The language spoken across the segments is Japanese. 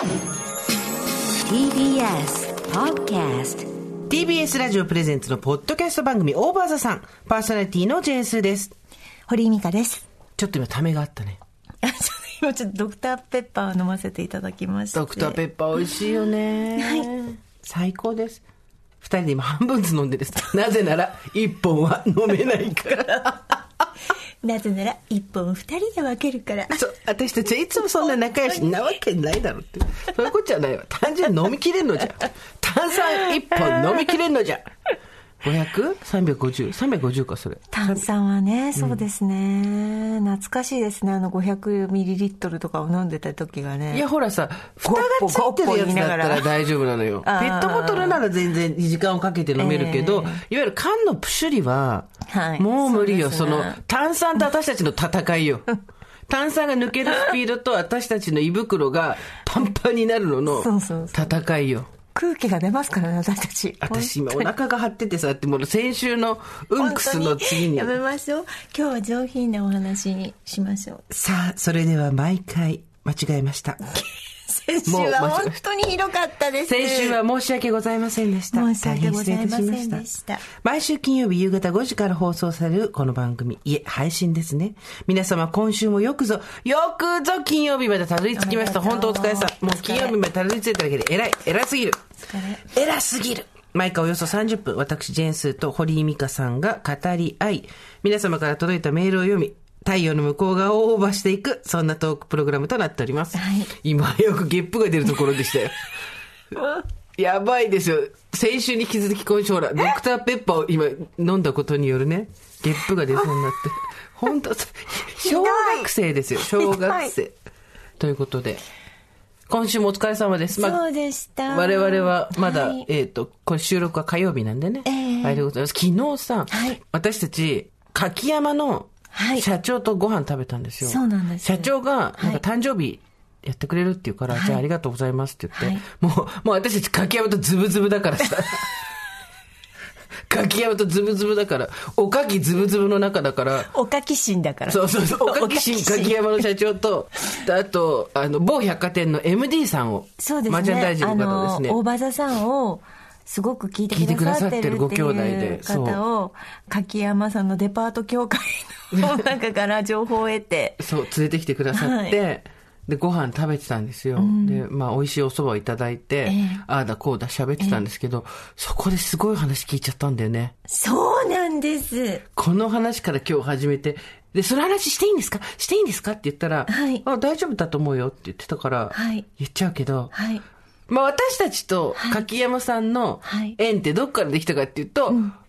TBS Podcast TBS ラジオプレゼンツのポッドキャスト番組オーバーザさん。パーソナリティのジェーンスーです。堀井美香です。ちょっと今ためがあったね。今ちょっとドクターペッパーを飲ませていただきまして。ドクターペッパー美味しいよね。はい最高です。二人で今半分ずつ飲んでるです。なぜなら、一本は飲めないから。なぜなら一本二人で分けるから。そう、私たちはいつもそんな仲良しなわけないだろうって。そういうことじゃないわ。単純に飲みきれんのじゃん。炭酸一本飲みきれんのじゃん。500?350? 350か、それ。炭酸はね、そうですね。懐かしいですね。あの500ミリリットルとかを飲んでた時がね。いや、ほらさ、蓋がついてるやつだったらら大丈夫なのよ。ペットボトルなら全然時間をかけて飲めるけど、えいわゆる缶のプシュリは、はいもう無理よ。そねの、炭酸と私たちの戦いよ。炭酸が抜けるスピードと私たちの胃袋がパンパンになるのの そうそうそ戦いよ。空気が出ますからね、私たち。私今お腹が張っててさ、ってもう先週のうんくすの次にや。めましょう。今日は上品なお話にしましょう。さあ、それでは毎回間違えました。先週は本当にひどかったです。先週は申し訳ございませんでした。申し訳ございませんでした毎週金曜日夕方5時から放送されるこの番組、いえ、配信ですね。皆様今週もよくぞ、よくぞ金曜日までたどり着きました。本当お疲れさん。もう金曜日までたどり着いただけで偉い、偉すぎる。れ偉すぎる。毎回およそ30分、私、ジェーンスーと堀井美香さんが語り合い、皆様から届いたメールを読み、太陽の向こう側をオーバーしていく、そんなトークプログラムとなっております。はい今、よくゲップが出るところでしたよ。やばいですよ。先週に引き続き今週ほら、ドクターペッパーを今飲んだことによるね、ゲップが出そうになって。本当小学生ですよ、小学生。ということで、今週もお疲れ様です。まあそうでした。我々はまだ、はいえっ、と、これ収録は火曜日なんでね。ええあれでございます。昨日さ、はい私たち、柿山のはい社長とご飯食べたんですよ。そうなんです社長が、なんかはい誕生日やってくれるって言うから、はいじゃあありがとうございますって言って、はいもう、もう私たち柿山とズブズブだからさ。柿山とズブズブだから、おかきズブズブの中だから、おかきしんだから。そうそうそう。おかきしん柿山の社長と、であと、あの、某百貨店の MD さんを、そうですね。マーチャンダイジングの方ですね。大場座さんを、すごく聞いてくださってるるご兄弟っていうでそう方を、柿山さんのデパート協会の中から情報を得て、そう、連れてきてくださって、はで、ご飯食べてたんですよ。で、まあ、美味しいお蕎麦をいただいて、ええ。ああだこうだ喋ってたんですけど、そこですごい話聞いちゃったんだよね。そうなんです。この話から今日始めて、で、その話していいんですか？していいんですか？って言ったら、はい。あ、大丈夫だと思うよって言ってたから、はい。言っちゃうけど、はい。まあ私たちと柿山さんのはい。縁ってどっからできたかっていうと、古川さん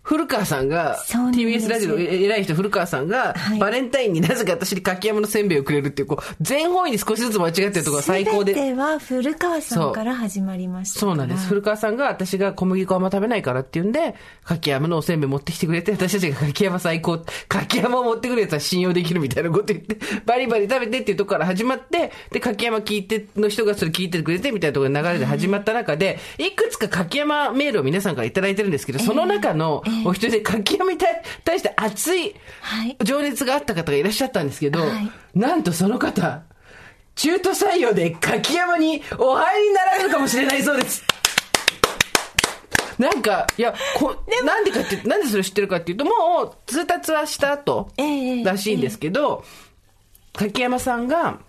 が、そうなんです。TBS ラジオの偉い人古川さんが、はい。バレンタインになぜか私に柿山のせんべいをくれるっていう、こう、全方位に少しずつ間違ってるところが最高で。全ては古川さんから始まりました。そう。なんです。古川さんが私が小麦粉あんま食べないからっていうんで、柿山のおせんべい持ってきてくれて、私たちが柿山最高、柿山を持ってくるやつは信用できるみたいなこと言って、バリバリ食べてっていうところから始まって、で、柿山聞いて、の人がそれ聞いてくれてみたいなところの流れで始まった中で、いくつか柿山メールを皆さんからいただいてるんですけど、その中のお一人で柿山に対対して熱いはい情熱があった方がいらっしゃったんですけど、はいなんとその方、中途採用で柿山にお入りになられるかもしれないそうです。なんか、いや、こなんでかって、なんでそれ知ってるかっていうと、もう通達はした後ええらしいんですけど、柿山さんが、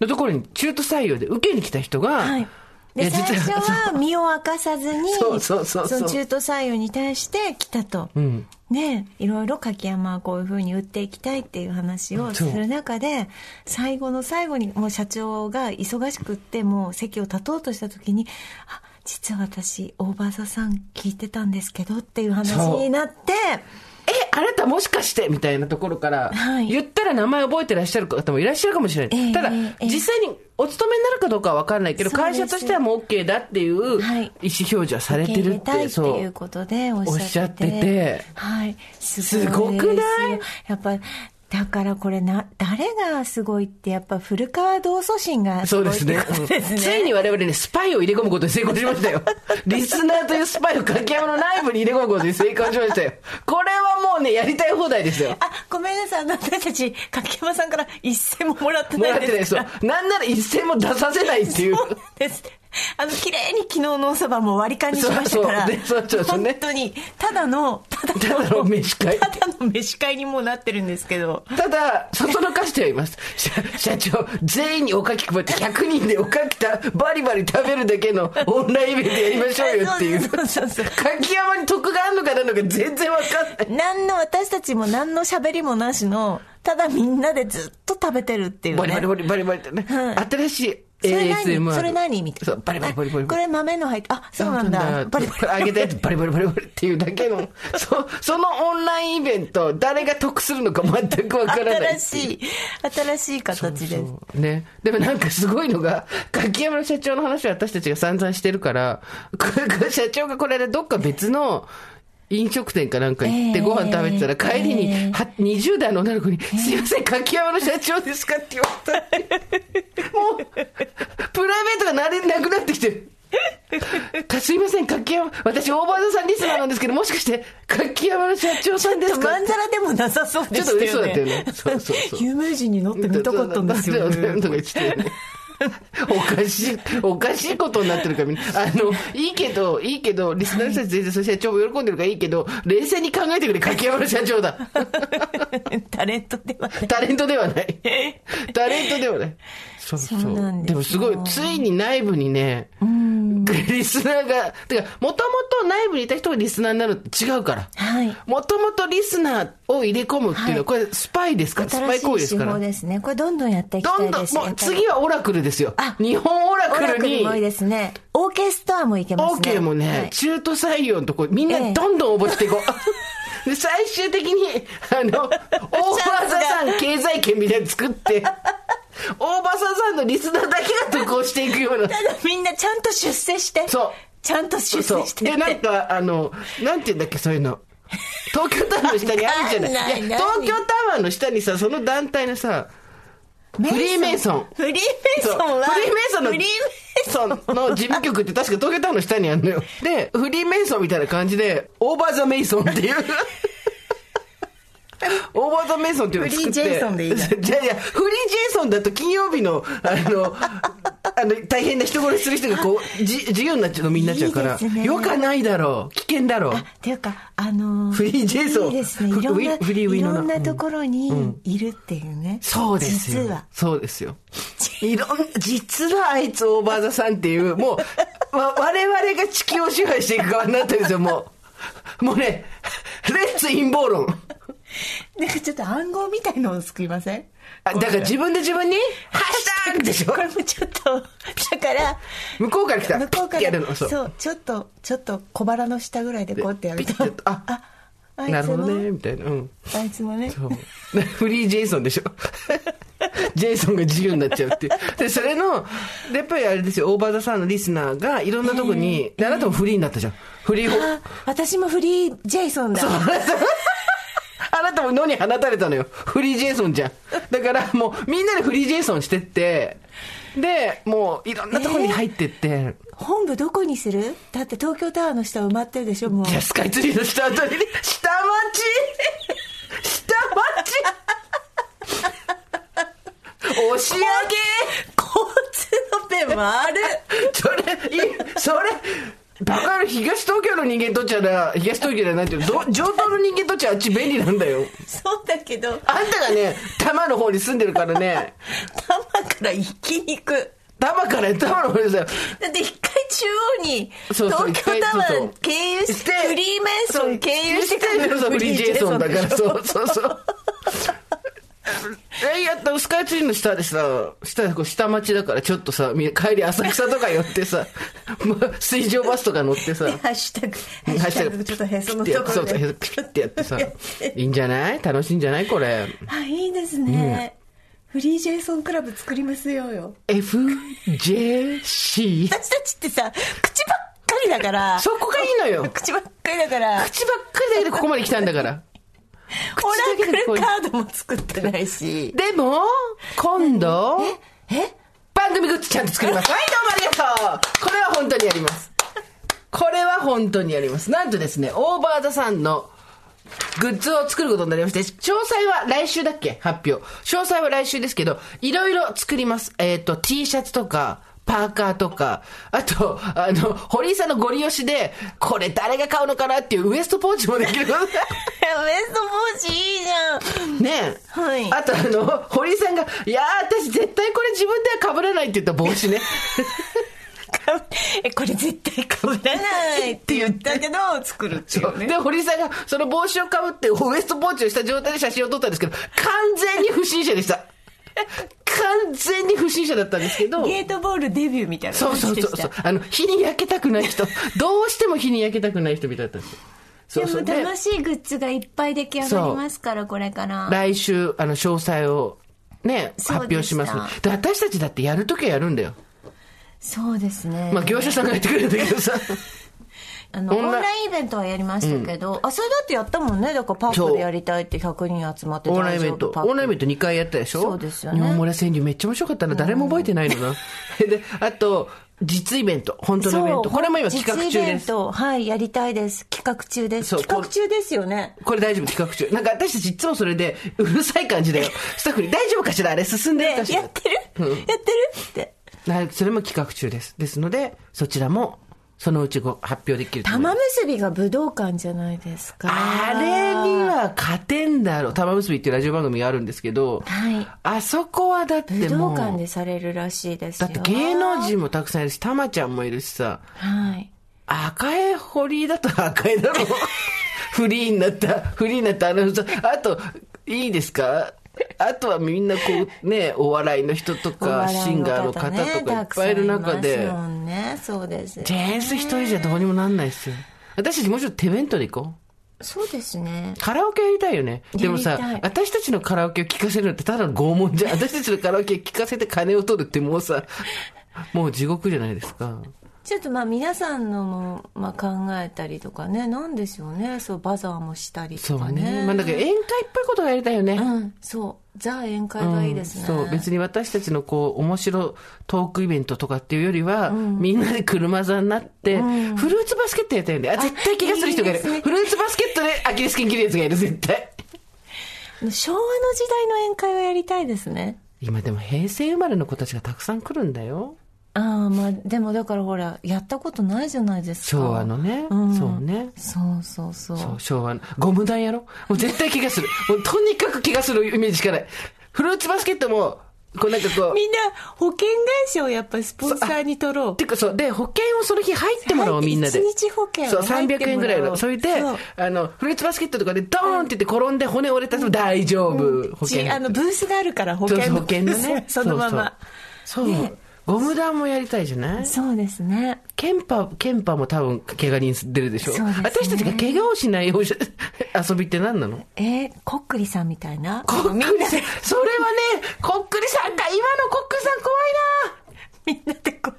のところに中途採用で受けに来た人が、はい。で、最初は身を明かさずに、その中途採用に対して来たと。んねいろいろ柿山はこういうふうに売っていきたいっていう話をする中で、最後の最後にもう社長が忙しくってもう席を立とうとした時に、あ、実は私、オーバーザさん聞いてたんですけどっていう話になって、え、あなたもしかしてみたいなところから、はい。言ったら名前覚えてらっしゃる方もいらっしゃるかもしれない。ええただ、ええ実際にお勤めになるかどうかは分からないけど、会社としてはもう OK だっていう意思はい表示はされてるったて、い。っていうことでおっしゃってて。はい。すすごくない？やっぱだからこれな、誰がすごいって、やっぱ古川同祖神がすごいですね。ことですね。ついに我々ね、スパイを入れ込むことに成功しましたよ。リスナーというスパイを柿山の内部に入れ込むことに成功しましたよ。これはもうね、やりたい放題ですよ。あ、ごめんなさい。私たち、柿山さんから一銭ももらってもないでらってないです。なんなら一銭も出させないっていう。そうです。あの、綺麗に昨日のおそばも割り勘にしましたから。そうそうでそうそうね本当に、ただの、ただただの飯会ただの飯会にもなってるんですけど。ただ、そそのかしてはいます。社社長、全員におかき配って 100人でおかきた、バリバリ食べるだけのオンラインイベントやりましょうよっていう。そうそうそうそう柿山に得があるのかないのか全然わかんない。何の、私たちも何の喋りもなしの、ただみんなでずっと食べてるっていうね。バリバリバリバリバリってね。はい新しいそれ何？それ何？みたいな。そう、バリバリバリバリあこれ豆の入って、あ、そうなんだ。バリバリ。あげたやつバリバリバリバリっていうだけの、そ、そのオンラインイベント、誰が得するのか全くわからない。新しい、新しい形です。そうね。でもなんかすごいのが、柿山の社長の話は私たちが散々してるから、社長がこれでどっか別の、飲食店かなんか行ってええ。ご飯食べてたら帰りに、ええ。は20代の女の子に、すいません、柿山の社長ですかって言われた。もう、プライベートがなれなくなってきて。る。かすいません、柿山、私、大場さんリスナーなんですけど、もしかして、柿山の社長さんですか？まんざらでもなさそうでしたよね。ちょっと嬉しそうだったよね。そうそうそう。有名人に乗ってみたかったんですよだだだだだね。とか言ってたよね おかしい、おかしいことになってるから。あの、いいけど、いいけど、リスナーの人たち全然それ社長も喜んでるからいいけど、冷静に考えてくれ、柿山の社長だ。タレントではね。タレントではない。タレントではない。そうそう。そうででもすごい、ついに内部にね、リスナーが、てか、もともと内部にいた人がリスナーになるって違うから。はい。もともとリスナーを入れ込むっていうのは、はいこれスパイですから、スパイ行為ですから。法ですね。これどんどんやっていきたどんどん、いです。もうやっぱり次はオラクルですよあ。日本オラオクルに、ラクルもいいですね。オーケストラもいけますね。OK もね、はい中途採用のとこ、みんええなどんどん応募していこう。で、最終的に、あの、オーバーザさん経済圏みたいに作って、オーバーザさんのリスナーだけが得をしていくような。ただみんなちゃんと出世して。そう。ちゃんと出世して。で、なんか、あの、なんて言うんだっけ、そういうの。東京タワーの下にあるじゃない。ない東京タワーの下にさ、その団体のさ、フリーメイソン。フリーメイソンは。フリーメイソンの、フリーメイソンソンの事務局って確か東京タワーの下にあるのよ。で、フリーメイソンみたいな感じで、オーバーザメイソンっていう。オーバーザメイソンっていうのを作って。フリージェイソンでいいなじゃあいや、フリージェイソンだと金曜日の、あの、あの、大変な人殺しする人がこう、じ自由になっちゃうのみんなっちゃうから。いいねよかないだろう。危険だろう。っていうか、あのーフリージェイソンいいですね。ろんな、フリーウィいろんなところにいるっていうね。そうですよ。実は。そうですよ。いろん、実はあいつオーバーザさんっていう、もう、わ我々が地球を支配していく側になってるんですよ、もう。もうね、レッツ陰謀論。なんかちょっと暗号みたいのを作りません？あだから自分で自分に、ハッシュタグでしょ？これもちょっと、だから、向こうから来た。向こうからやるの、そう。そうちょっとちょっと小腹の下ぐらいでこうやってやるとあああいつもなるほどね、みたいな。うん。あいつもねそう。フリージェイソンでしょ？ジェイソンが自由になっちゃうっていう。で、それの、でやっぱりあれですよ、オーバーザさんのリスナーがいろんなとこに、であなたもフリーになったじゃん。フリー私もフリージェイソンだあなたも野に放たれたのよ。フリージェイソンじゃん。だからもうみんなでフリージェイソンしてって、で、もういろんなところに入ってって、本部どこにする？だって東京タワーの下埋まってるでしょもう。じゃあスカイツリーの下あたりに、下町！下町！押し上げ！交通 の便回るそれ、いそれ、バカの東東京の人間にとっちゃな、東東京じゃないけど、ど上東の人間にとっちゃあっち便利なんだよ。そうだけど。あんたがね、多摩の方に住んでるからね、多摩から行きにく。多摩から多摩の方にさ、だって一回中央にそうそう東京タワー経由してフリーメイソン経由してフリージェイソンだから、そうそうそう。え、やった、スカイツリーの下でさ、下、こう下町だからちょっとさ、み 帰り浅草とか寄ってさ、水上バスとか乗ってさ、でハッシュタグハッシュタグちょっとへそのところでピッてやってさ、いいんじゃない？楽しいんじゃないこれ。あいいですね、フリージェイソンクラブ作りますよよ FJC? 私たちってさ口ばっかりだからそこがいいのよ。口ばっかりだから口ばっかりだけでここまで来たんだから。オラクルカードも作ってないし。でも、今度、え？番組グッズちゃんと作ります。はい、どうもありがとうこれは本当にやります。これは本当にやります。なんとですね、オーバーザさんのグッズを作ることになりまして、詳細は来週だっけ？発表。詳細は来週ですけど、いろいろ作ります。えっ、と、T シャツとか、パーカーとか、あと、あの、堀井さんのご利用しで、これ誰が買うのかなっていうウエストポーチもできる。ウエストポーチいいじゃん。ねえ。はいあとあの、堀井さんが、いやー、私絶対これ自分では被らないって言った帽子ね。え、これ絶対被らないって言ったけど、作るっていうね。で、堀井さんがその帽子をかぶってウエストポーチをした状態で写真を撮ったんですけど、完全に不審者でした。完全に不審者だったんですけど。ゲートボールデビューみたいなそう感じでした。そうそうそう。あの、火に焼けたくない人。どうしても火に焼けたくない人みたいだったんですよ。そうそうでも楽しいグッズがいっぱい出来上がりますから、これから。来週、あの、詳細をね、発表します。で、私たちだってやるときはやるんだよ。そうですね。まあ、業者さんがやってくれるんだけどさ。あの、オンラインライベントはやりましたけど、あ、それだってやったもんね。だからパークでやりたいって100人集まってオンラインイベント。オンラインイベント2回やったでしょ？そうですよね日本村川柳めっちゃ面白かったな。誰も覚えてないのな。で、あと、実イベント。本当のイベント。これも今企画中実イベです。ント、はい、やりたいです。企画中です。企画中ですよね。これ大丈夫、企画中。なんか私たちいつもそれで、うるさい感じだよ。スタッフに大丈夫かしら？あれ進んでで、るかしらやってる、やってる？って。なそれも企画中です。ですので、そちらも、そのうちご発表できる玉結びが武道館じゃないですか。あれには勝てんだろう。玉結びっていうラジオ番組があるんですけど、はいあそこはだって武道館でされるらしいですよ。だって芸能人もたくさんいるし、たまちゃんもいるしさ、はい。赤江堀井だと赤江だろ フリーになった、フリーになったアナウンサー。あと、いいですか？あとはみんなこうね、お笑いの人とおか、シンガーの方ねとかいっぱいいる中で、ね、そうです。ジェーンス一人じゃどうにもなんないですよ。私たちもうちょっと手弁当で行こう。そうですね。カラオケやりたいよね。でもさ私たちのカラオケを聴かせるのってただの拷問じゃん。私たちのカラオケを聴かせて金を取るってもうさ、もう地獄じゃないですか。ちょっとまあ皆さんのも、まあ、考えたりとかね、なんでしょうね。そう、バザーもしたりそうとかね。ね。まあだから宴会っぽいことがやりたいよね。うん、そう。ザ宴会がいいですね。そう、別に私たちのこう、面白トークイベントとかっていうよりは、みんなで車座になって、フルーツバスケットやりたいよ。あ、絶対怪我する人がいる。いいねフルーツバスケットでアキレス腱切るやつがいる、絶対。昭和の時代の宴会をやりたいですね。今でも平成生まれの子たちがたくさん来るんだよ。ああ、まあ、でもだからほら、やったことないじゃないですか。昭和のね。うんそうね。そうそうそう。そう、昭和の。ゴム弾やろ？もう絶対怪我する。もうとにかく怪我するイメージしかない。フルーツバスケットも、こうなんかこう、みんな保険会社をやっぱりスポンサーに取ろうて。いうかそう、で、保険をその日入ってもらおう、はいみんなで。一日保険そう、入ってもらおう300円ぐらいの。それであの、フルーツバスケットとかでドーンって言って転んで骨折れたら大丈夫。保険。ちあの、ブースがあるから保険そう保険のね。そのまま。そうそう。そうゴム弾もやりたいじゃない？そうですね。ケンパ、ケンパも多分、怪我人出るでしょ？そうね。私たちが怪我をしないように遊びって何なの？えー、こっくりさんみたいな？こっくみんなで。りさん、それはね、こっくりさんか、今のこっくりさん怖いな。みんなでこう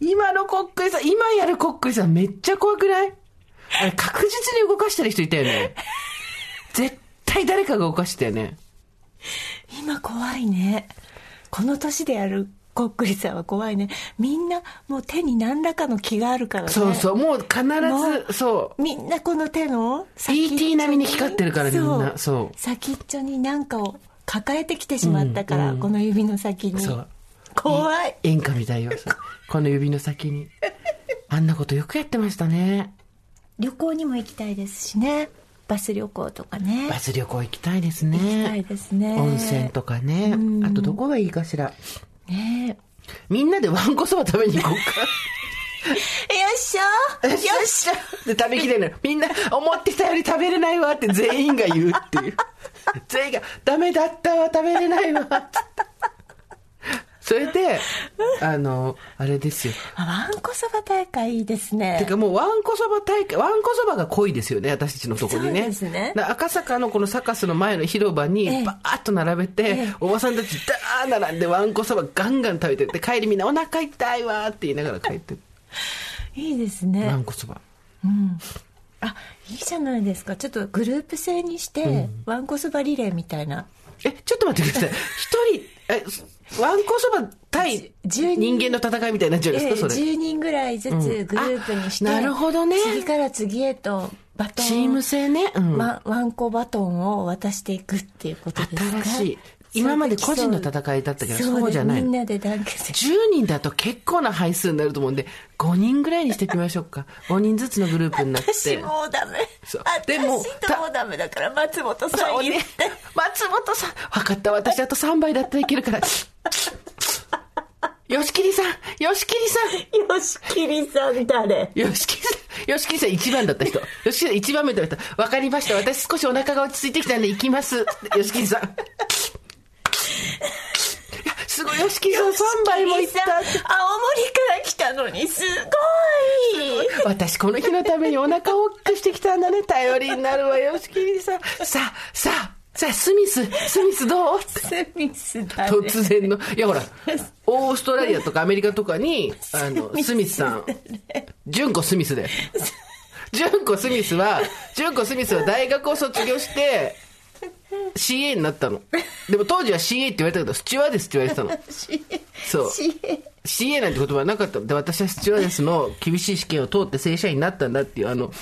今のこっくりさん、今やるこっくりさんめっちゃ怖くない？あれ確実に動かしてる人いたよね。絶対誰かが動かしてたよね。今怖いね。この年でやるこっくりさんは怖いねみんなもう手に何らかの気があるからねそうそう、もう必もず、そう。みんなこの手の先っちょ ET 並みに光ってるからみんなそう先っちょに何かを抱えてきてしまったから、この指の先にそう怖い演歌みたいよ。この指の先に。あんなことよくやってましたね。旅行にも行きたいですしねバス旅行とかねバス旅行行きたいです行きたいね。ですね温泉とかね。あとどこがいいかしら。ねみんなでわんこそば食べに行こうか。よっしゃよっしゃで食べきれない。みんな思ってたより食べれないわって全員が言うっていう。全員がダメだったわ、食べれないわ。つってそれで、あの、あれですよ。あわんこそば大会いいですねてかもうわんこそば大会、わんこそばが濃いですよね、私たちのとこにね。そうですねだ赤坂のこのサカスの前の広場にええバーッと並べて、ええおばさんたちダーッ並んでわんこそばガンガン食べてって、帰りみんなお腹痛いわーって言いながら帰ってる。いいですわねんこそば。あいいじゃないですかちょっとグループ制にして、ワンコそばリレーみたいなえ、ちょっと待ってください。一人、え、ワンコそば対10人間の戦いみたいになっちゃうんですか、それ。10人ぐらいずつグループにして、あなるほどね次から次へとバトンチーム制ね。うん。ワンワンコバトンを渡していくっていうことですか？新しい。今まで個人の戦いだったけど、そうじゃないみん。なで団結10人だと結構な配数になると思うんで、5人ぐらいにしていきましょうか。5人ずつのグループになって。私もうダメそう私でもともダメだから松本さん言って。松本さん。分かった。私あと3倍だったらいけるから。よしきりさん。よしきりさん。よしきりさん誰？よしきりさん。よしきりさん1番だった人。よしきりさん1番目だった人。わかりました。私少しお腹が落ち着いてきたんで行きます。よしきりさん。すごい、よしきりさん3倍もいった。青森から来たのにすごい私この日のためにお腹を大きくしてきたんだね。頼りになるわ、よしきりさん。さあ、さあ、さあ、スミス、スミスどう？スミスだ突然の。いやほら、オーストラリアとかアメリカとかに、あの、スミスさん、純子スミスだよ。純子スミスは、純子スミスは大学を卒業して、CA になったの。でも当時は CA って言われたけど、スチュワーデスって言われてたの。そう。CA なんて言葉はなかったので、私はスチュワーデスの厳しい試験を通って正社員になったんだっていう、あの、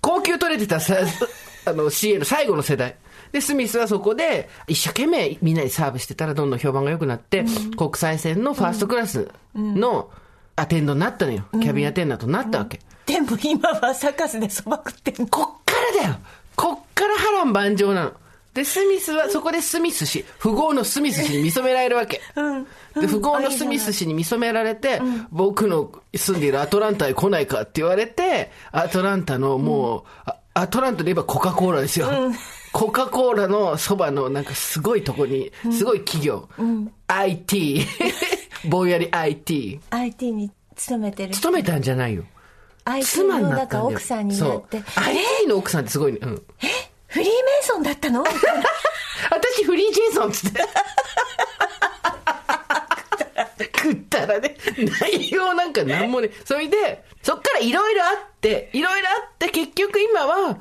高級取れてたさ、あの、CA の最後の世代。で、スミスはそこで、一生懸命みんなにサーブしてたらどんどん評判が良くなって、国際線のファーストクラスのアテンドになったのよ。キャビンアテンダントになったわけ。でも今はサカスでそば食ってんのこっからだよこっから波乱万丈なの。で、スミスは、そこでスミス氏、富豪のスミス氏に見初められるわけ。で、富豪のスミス氏に見初められて、僕の住んでいるアトランタへ来ないかって言われて、アトランタのもう、あアトランタで言えばコカ・コーラですよ。コカ・コーラのそばのなんかすごいとこに、すごい企業、IT、ぼんやり IT、IT に勤めてる人勤めたんじゃないよ。妻にのなんなったんだよ。か奥さんになって。IT の奥さんってすごいね。うん。フリーメイソンだったの？私フリージェイソンっつって。食ったらね、内容なんか何もね。それで、そっからいろいろあって、いろいろあって、結局今は、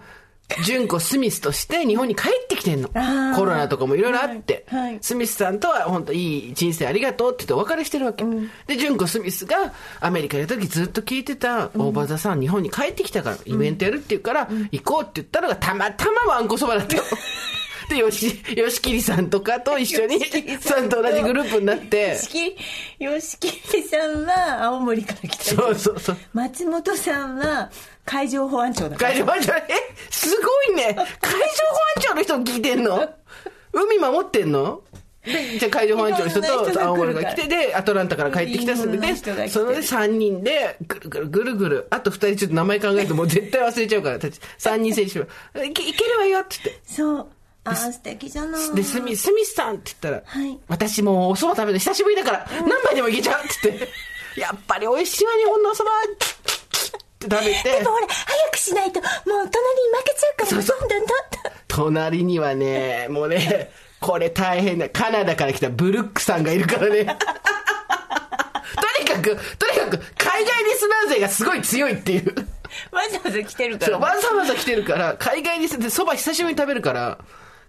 純子スミスとして日本に帰ってきてんの。コロナとかもいろいろあって、はい。はいスミスさんとは本当いい人生ありがとうって言ってお別れしてるわけ。で、純子スミスがアメリカにいる時ずっと聞いてた大場座さん、日本に帰ってきたから、イベントやるって言うから、行こうって言ったのがたまたまわんこそばだったの。で、よし、よしきりさんとかと一緒に、さんと同じグループになって、吉木さんは青森から来たそうそうそう。松本さんは海上保安庁だ海上保安庁、え、すごいね。海上保安庁の人聞いてんの？海守ってんの？で、じゃあ海上保安庁の人と青森が来て、で、アトランタから帰ってきたすぐでそので3人で、ぐるぐるぐるぐる、あと2人ちょっと名前考えてもう絶対忘れちゃうから、たち。3人選手は、いけるわよって言って。そう。あー素敵じゃない。で、スミ、スミスさんって言ったら、はい。私もうお蕎麦食べるの久しぶりだから、何杯でもいけちゃうって言って、やっぱり美味しいわ、日本のお蕎麦。って食べてでも、ほら早くしないともう隣に負けちゃうからそうそうどんどんどんどん隣にはね、もうね、これ大変だ。カナダから来たブルックさんがいるからね。とにかく、とにかく、海外リスナー勢がすごい強いっていう。わざわざ来てるかそう、らわざわざ来てるから、海外リスナー、で、蕎麦久しぶりに食べるから、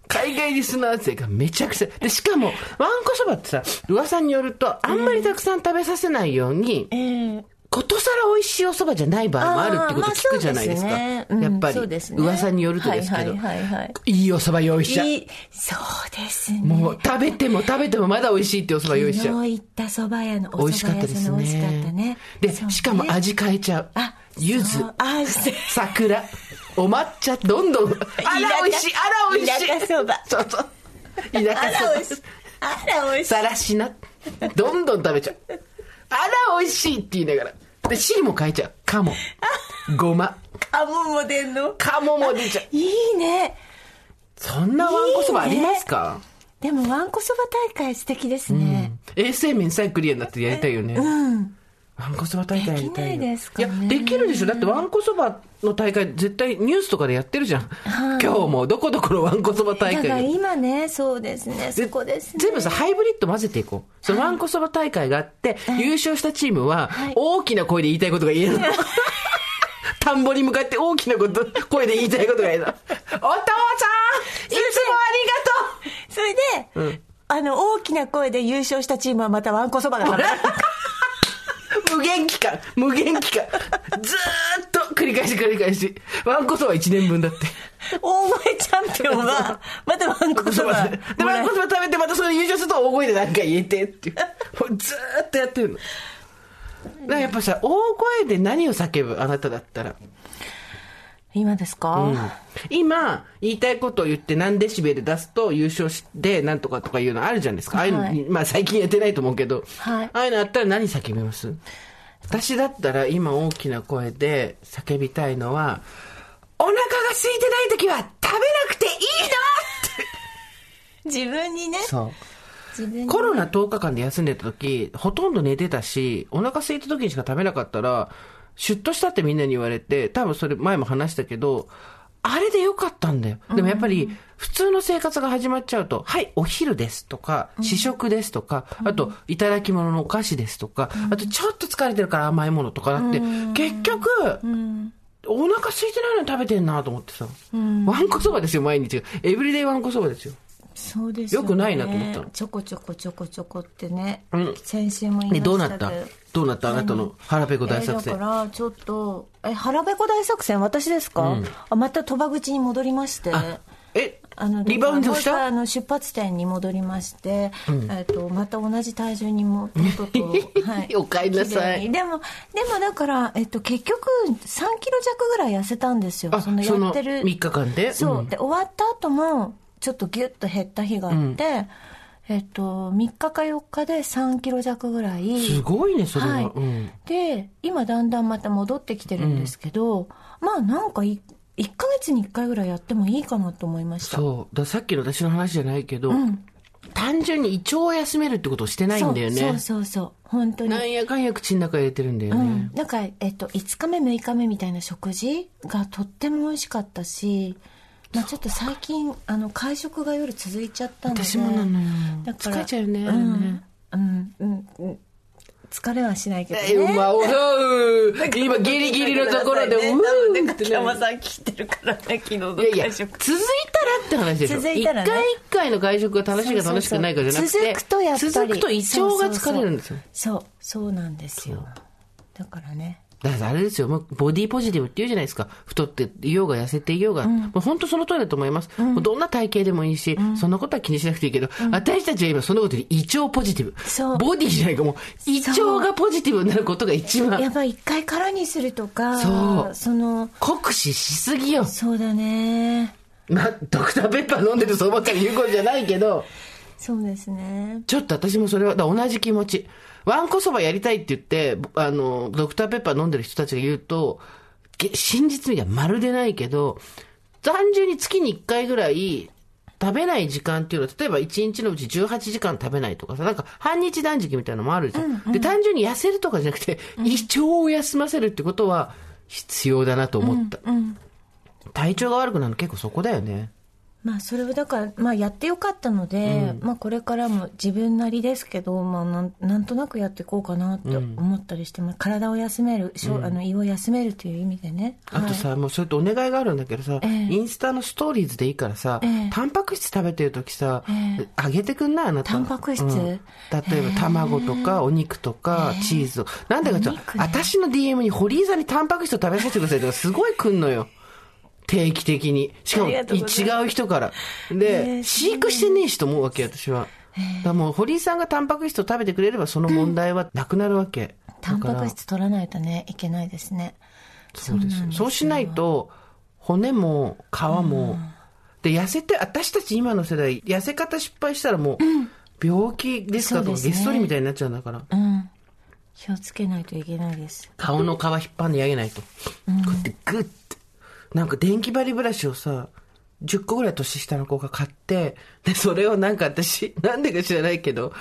海外リスナー勢がめちゃくちゃ、で、しかも、ワンコそばってさ、噂によると、あんまりたくさん食べさせないように、ええことさら美味しいお蕎麦じゃない場合もあるってこと聞くじゃないですか。すねうんやっぱり、噂によるとですけど、はいはいはいはいいいお蕎麦用意しちゃう。いいそうですねもう食べても食べてもまだ美味しいってお蕎麦用意しちゃう。昨日行った蕎麦屋のお美味しかったです蕎麦屋さんの美味しかったねね。で、ねしかも味変えちゃう。あ柚子あ桜、お抹茶、どんどん。あら美味しい、あら美味しい。田舎そばそうそう。田あ舎ら美味しいそば。あら美味しいさらしな。どんどん食べちゃう。あら美味しいって言いながら。で、汁も変えちゃう。鴨。ごま。カモも出んの？鴨も出ちゃう。いいねそんなわんこそばありますか？でもわんこそば大会素敵ですね衛生面さえクリアになってやりたいよね。うんわんこそば大会やりたいよ。ですかねいや、できるでしょ。だってわんこそばの大会絶対ニュースとかでやってるじゃん。はい今日もどこどこのわんこそば大だから。今ねそうですねそこですね全部さ、ハイブリッド混ぜていこう。そのわんこそば大会があって、優勝したチームははい、大きな声で言いたいことが言えるの。田んぼに向かって大きなこと、声で言いたいことがいいの。お父さんいつもありがとそれで、あの、大きな声で優勝したチームはまたワンコそばが食べた。う 無限期間無限期間ずーっと繰り返し繰り返し。ワンコそば1年分だって。大声チャンピオンは、またワンコそば。で、ワンコそば食べてまたそれ優勝すると大声で何か言えてっていう。ずーっとやってるの。だからやっぱさ、大声で何を叫ぶあなただったら。今ですか、今、言いたいことを言って何デシベル出すと優勝してなんとかとかいうのあるじゃないですか。ああいうの、はい。まあ最近やってないと思うけど、はい。ああいうのあったら何叫びます？私だったら今大きな声で叫びたいのは、お腹が空いてない時は食べなくていい自分にね。の。そう。コロナ10日間で休んでた時、ほとんど寝てたし、お腹空いた時にしか食べなかったら、シュッとしたってみんなに言われて、多分それ前も話したけど、あれでよかったんだよ。でもやっぱり、普通の生活が始まっちゃうと、はい、お昼ですとか、試食ですとか、あと、いただき物のお菓子ですとか、あと、ちょっと疲れてるから甘いものとかだって、結局、お腹空いてないのに食べてんなと思ってさ。ワンコそばですよ、毎日。エブリデイワンコそばですよ。そうですよ、ね。よくないなと思ったの。ちょこちょこちょこちょこってね。うん。先週も言いまね、したけど。どうなった？どうなった？あなたの腹ペコ大作戦。えーだから、ちょっと、え、腹ペコ大作戦？私ですか、あ、また賭場口に戻りまして。あえ？あのリバウンドした？あの出発点に戻りまして、えっとまた同じ体重にもと はい、お帰りなさい。でもでもだから、えっと、結局3キロ弱ぐらい痩せたんですよ。あそのやってる。その3日間で？そう、うん。で終わった後もちょっとギュッと減った日があって、えっと3日か4日で3キロ弱ぐらいすごいね、それは。はいうん。で今だんだんまた戻ってきてるんですけど、まあなんかい1ヶ月に1回ぐらいやってもいいかなと思いましたそう。ださっきの私の話じゃないけど、単純に胃腸を休めるってことをしてないんだよね。そうそうそうそう本当になんやかんや口の中入れてるんだよねうん。、なんか、えっと、5日目6日目みたいな食事がとっても美味しかったし、まあ、ちょっと最近あの会食が夜続いちゃったので。私もなのよ。だから疲れちゃうよね。うん。うん。うん。うん。疲れはしないけどね。え、まあ、おう。今ギリギリのところで、うーって山さん聞いてるからね昨日のいやいや、会食。続いたらって話でしょ。続いたらね。一回一回の外食が楽しいか楽しくないかじゃなくて、続くとやっぱり。続くと胃腸が疲れるんですよ。そう。そうなんですよ。だからねだからあれですよ、もうボディポジティブって言うじゃないですか。太っていようが痩せていようが。もう本当その通りだと思います。もうどんな体型でもいいし、そんなことは気にしなくていいけど、私たちは今そのことで胃腸ポジティブ。そうボディじゃないか、もう胃腸がポジティブになることが一番やっぱ一回空にするとかそうその酷使しすぎよ。そうだねまあ、ドクターペッパー飲んでるそうばっかり言うことじゃないけど、そうですねちょっと私もそれは、同じ気持ち。ワンコそばやりたいって言って、あの、ドクターペッパー飲んでる人たちが言うと、げ真実味がまるでないけど、単純に月に1回ぐらい、食べない時間っていうのは、例えば1日のうち18時間食べないとかさ、なんか半日断食みたいなのもあるじゃん。で、単純に痩せるとかじゃなくて、胃腸を休ませるってことは必要だなと思った。体調が悪くなるの結構そこだよね。まあそれはだから、まあ、やってよかったので、まあこれからも自分なりですけど、まあ、なんなんとなくやっていこうかなって思ったりして、まあ体を休める、しょあの胃を休めるという意味でね。あとさ、もうそれとお願いがあるんだけどさ、ええ。インスタのストーリーズでいいからさ、ええ。タンパク質食べてる時さ、えあげてくんない？あなた。タンパク質？うん。例えば卵とかお肉とかチーズを。なんでかちょっと、ね。私の DM に堀井さんにタンパク質を食べさせてくださいとかすごい来んのよ。定期的に。しかも違う人から。えで、え飼育してねえしと思うわけよ、私は。だもう堀井さんがタンパク質を食べてくれればその問題はなくなるわけ。タンパク質取らないとねいけないですね。そうですそうしないと、骨も皮も、で、痩せて、私たち今の世代、痩せ方失敗したらもう、病気ですかとか、げっそりみたいになっちゃうんだから、うん。気をつけないといけないです。顔の皮引っ張んであげないと。こうやってグッて。なんか電気針ブラシをさ、10個ぐらい年下の子が買って、で、それをなんか私、なんでか知らないけど、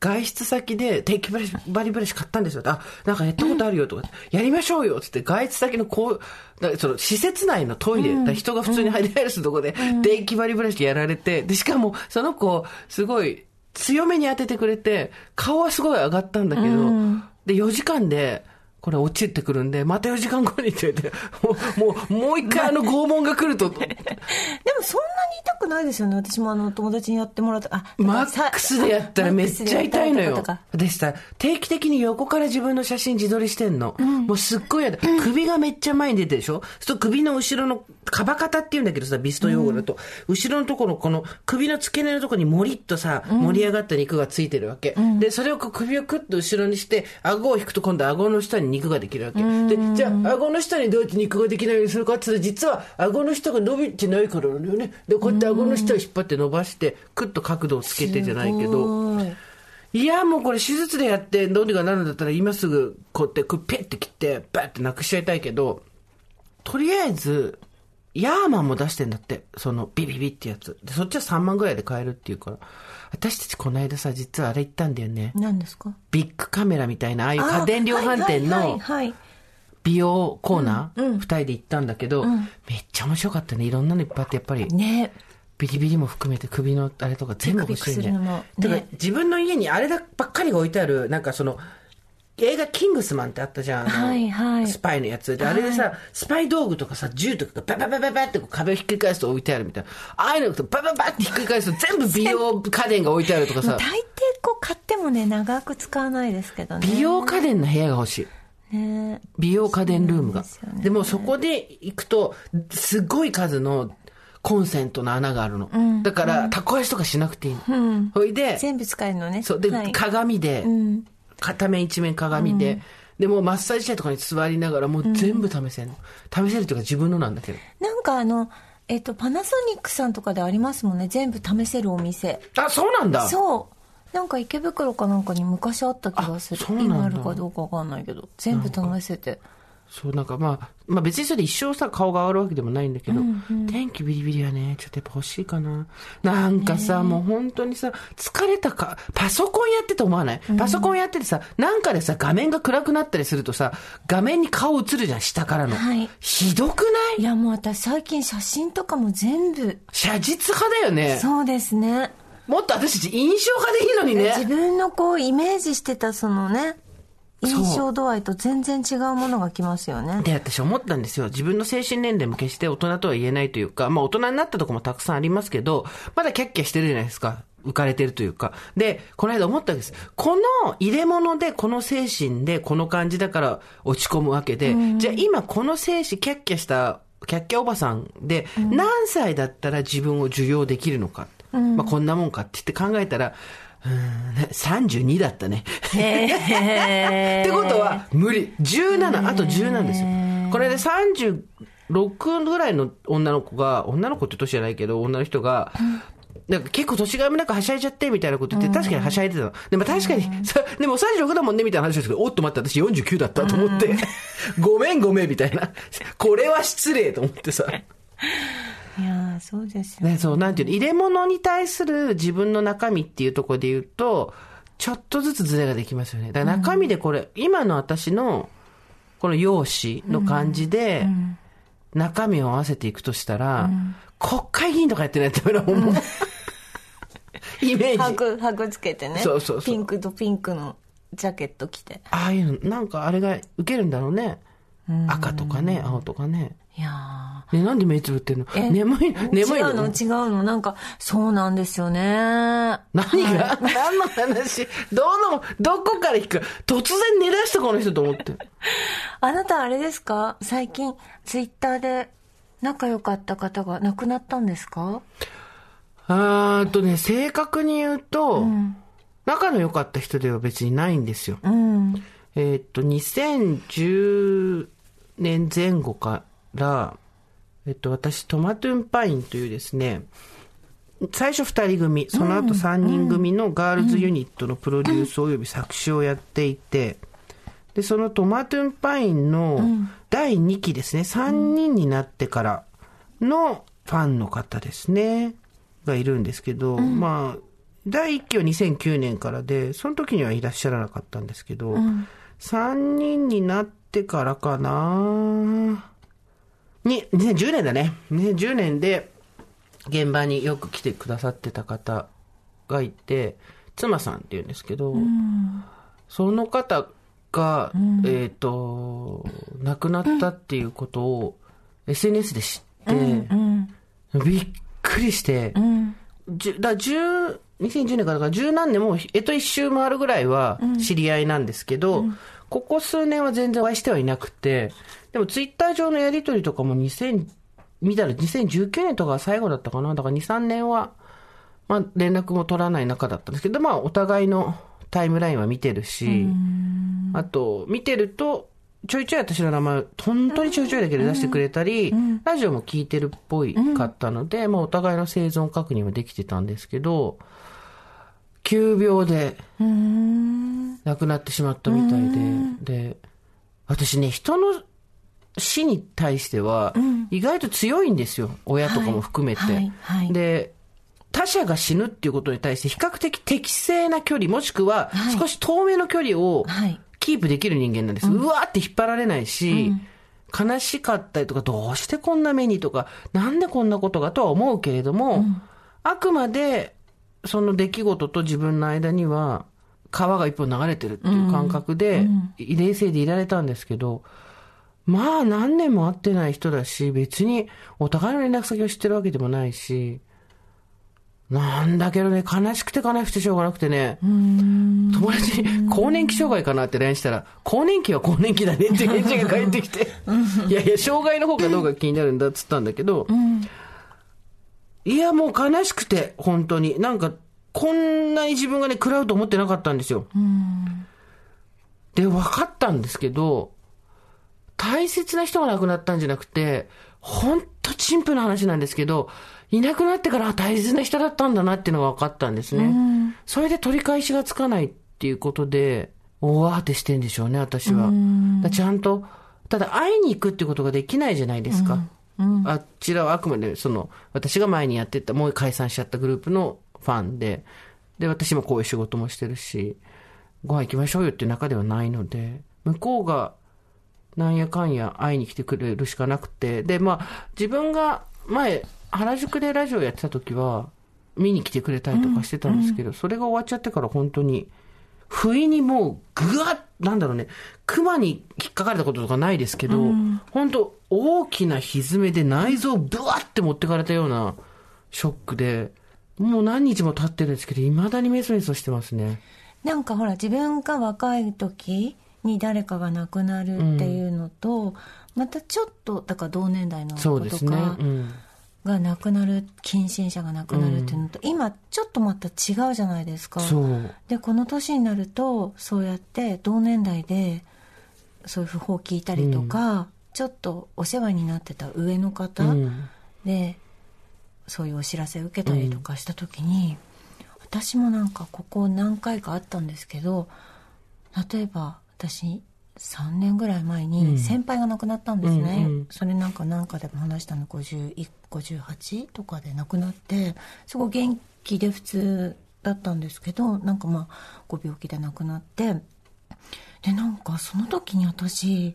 外出先で電気針ブラシ買ったんですよ。あ、なんかやったことあるよとか、やりましょうよつって、外出先のこう、その施設内のトイレ、だから人が普通に入り入るするとこで、電気針ブラシやられて、で、しかも、その子、すごい、強めに当ててくれて、顔はすごい上がったんだけど、で、4時間で、これ落ちてくるんで、また4時間後にって言って、もう、もう、もう一回あの拷問が来ると、でもそんなに痛くないですよね。私もあの友達にやってもらった。あ、マックスでやったらめっちゃ痛いのよでやった定期的に横から自分の写真自撮りしてんの。もうすっごい嫌だ。首がめっちゃ前に出てるでしょ？そう首の後ろの、カバ肩って言うんだけどさ、ビスト用語だと、後ろのところ、この首の付け根のところにもりっとさ、盛り上がった肉がついてるわけ。で、それをこう首をクッと後ろにして、顎を引くと今度顎の下に肉ができるわけ。で、じゃあ、顎の下にどうやって肉ができないようにするかって言ったら、実は顎の下が伸びてないからだよね。で、こうやって顎の下を引っ張って伸ばして、クッと角度をつけてじゃないけど、い。いや、もうこれ手術でやってどうにかなるんだったら今すぐこうやってこうペッて切ってバッてなくしちゃいたいけど、とりあえず、ヤーマンも出してんだって。そのビビビってやつ。で、そっちは3万ぐらいで買えるっていうから。私たちこの間さ、実はあれ行ったんだよね。何ですか？ビッグカメラみたいな、ああいう家電量販店の美容コーナー、二人で行ったんだけど、めっちゃ面白かったね。いろんなのいっぱいあって、やっぱり。ねビリビリも含めて首のあれとか全部欲しいね。だからね自分の家にあれだばっかりが置いてある、なんかその、映画キングスマンってあったじゃん。あのはいはいスパイのやつ。で、あれでさ、スパイ道具とかさ、銃とかがバババババってこう壁をひっくり返すと置いてあるみたいな。ああいうのとバババってひっくり返すと全部美容家電が置いてあるとかさ 大抵、こう買ってもね長く使わないですけどね美容家電の部屋が欲しい。ね美容家電ルームが。でねでもそこで行くと、すごい数のコンセントの穴があるの。だから、タコ足とかしなくていいの。ほいで、全部使えるのねそう。で、はい鏡で、ん片面一面鏡で、で、もうマッサージチェアとかに座りながら、もう全部試せんの。試せるというか自分のなんだけど。なんかあのえっとパナソニックさんとかでありますもんね。全部試せるお店。あ、そうなんだ。そう。なんか池袋かなんかに昔あった気がする。あそうなんだ。今あるかどうかわかんないけど。全部試せてそう、なんかまあ、まあ別にそれで一生さ、顔が上がるわけでもないんだけど、天気ビリビリはね、ちょっとやっぱ欲しいかな。なんかさ、もう本当にさ、疲れたか、パソコンやってて思わない、パソコンやっててさ、なんかでさ、画面が暗くなったりするとさ、画面に顔映るじゃん、下からの。はいひどくない？いやもう私最近写真とかも全部写実派だよね。そうですねもっと私たち印象派でいいのにね。自分のこうイメージしてたそのね印象度合いと全然違うものがきますよねで、私思ったんですよ。自分の精神年齢も決して大人とは言えないというか、まあ大人になったとこもたくさんありますけど、まだキャッキャしてるじゃないですか。浮かれてるというか。で、この間思ったんです。この入れ物で、この精神で、この感じだから落ち込むわけで、じゃあ今この精神、キャッキャした、キャッキャおばさんで、何歳だったら自分を受容できるのか。まあこんなもんかって言って考えたら、32だったね。ってことは、無理。17、あと17ですよ。これで36ぐらいの女の子が、女の子って年じゃないけど、女の人が、なんか結構年がめなんかはしゃいじゃってみたいなこと言って、確かにはしゃいでたの。でも確かに、さでも36だもんねみたいな話ですけど、おっと待って、私49だったと思って、ごめんごめんみたいな。これは失礼と思ってさ。いやーそうですよねね、そう、なんていうの、入れ物に対する自分の中身っていうところで言うと、ちょっとずつズレができますよね。だから中身でこれ、今の私の、この容姿の感じで、中身を合わせていくとしたら、国会議員とかやってないと思う。イメージ。白白つけてねそうそうそうピンクとピンクのジャケット着てああいうの、なんかあれが受けるんだろうね。赤とかね、青とかね。いやね、なんで目つぶってんの？眠い、眠い違うの？違うの？なんかそうなんですよね。何が、何の話？どの、どこから聞く？突然寝出したこの人と思って。あなたあれですか？最近ツイッターで仲良かった方が亡くなったんですか？あーっとね、正確に言うと、仲の良かった人では別にないんですよ。うん。えーっと、2010年前後から、えっと、私、トマトゥンパインというですね、最初二人組、その後三人組のガールズユニットのプロデュース及び作詞をやっていて、で、そのトマトゥンパインの第2期ですね、3人になってからのファンの方ですね、がいるんですけど、まあ、第1期は2009年からで、その時にはいらっしゃらなかったんですけど、3人になってからかなに、2010年だね。2010年で、現場によく来てくださってた方がいて、妻さんって言うんですけど、その方が、えっ、と、亡くなったっていうことを SNS で知って、うんびっくりして、うん。だ10 2010年からだから十何年も、えっと一周回るぐらいは知り合いなんですけど、ここ数年は全然お会いしてはいなくて、でもツイッター上のやりとりとかも2000、見たら2019年とかが最後だったかな。だから2、3年は、まあ連絡も取らない中だったんですけど、まあお互いのタイムラインは見てるし、あと、見てると、ちょいちょい私の名前、本当にちょいちょいだけで出してくれたり、ラジオも聞いてるっぽいかったので、まあお互いの生存確認はできてたんですけど、急病でうん。亡くなってしまったみたいで、で、私ね、人の死に対しては、意外と強いんですよ。親とかも含めて。はい。はい。はいで、他者が死ぬっていうことに対して比較的適正な距離、もしくははい。少し遠めの距離をはい。キープできる人間なんです。うわーって引っ張られないし、悲しかったりとか、どうしてこんな目にとか、なんでこんなことがとは思うけれども、あくまで、その出来事と自分の間には、川が一本流れてるっていう感覚で、冷静でいられたんですけど、まあ何年も会ってない人だし、別にお互いの連絡先を知ってるわけでもないし、なんだけどね、悲しくて悲しくてしょうがなくてね、友達に更年期障害かなって LINE したら、更年期は更年期だねって返事が返ってきて、いやいや、障害の方がどうか気になるんだっつったんだけど、いや、もう悲しくて、本当に。なんか、こんなに自分がね、食らうと思ってなかったんですよ。で、分かったんですけど、大切な人が亡くなったんじゃなくて、ほんと陳腐な話なんですけど、いなくなってからあ大切な人だったんだなっていうのが分かったんですね。それで取り返しがつかないっていうことで、大慌てしてんでしょうね、私は。だちゃんと、ただ会いに行くってことができないじゃないですか。あちらはあくまで、その、私が前にやってた、もう解散しちゃったグループのファンで、で、私もこういう仕事もしてるし、ご飯行きましょうよっていう中ではないので、向こうが、なんやかんや会いに来てくれるしかなくて、で、まあ、自分が前、原宿でラジオやってた時は、見に来てくれたりとかしてたんですけど、それが終わっちゃってから本当に、不意にもう、ぐわっ、なんだろうね、熊に引っかかれたこととかないですけど、本当大きな歪めで内臓をブワって持ってかれたようなショックで、もう何日も経ってるんですけど、未だにメソメソしてますね。なんかほら自分が若い時に誰かが亡くなるっていうのと、またちょっとだから同年代の。子とかうん。が亡くなる近親者が亡くなるっていうのと、今ちょっとまた違うじゃないですか。でこの年になるとそうやって同年代でそういう訃報を聞いたりとか、ちょっとお世話になってた上の方うん。で、そういうお知らせを受けたりとかした時に、私もなんかここ何回かあったんですけど例えば私3年ぐらい前に先輩が亡くなったんですね、うんうん。それなんかなんかでも話したの51 58とかで亡くなってすごい元気で普通だったんですけどなんかまあご病気で亡くなって。でなんかその時に私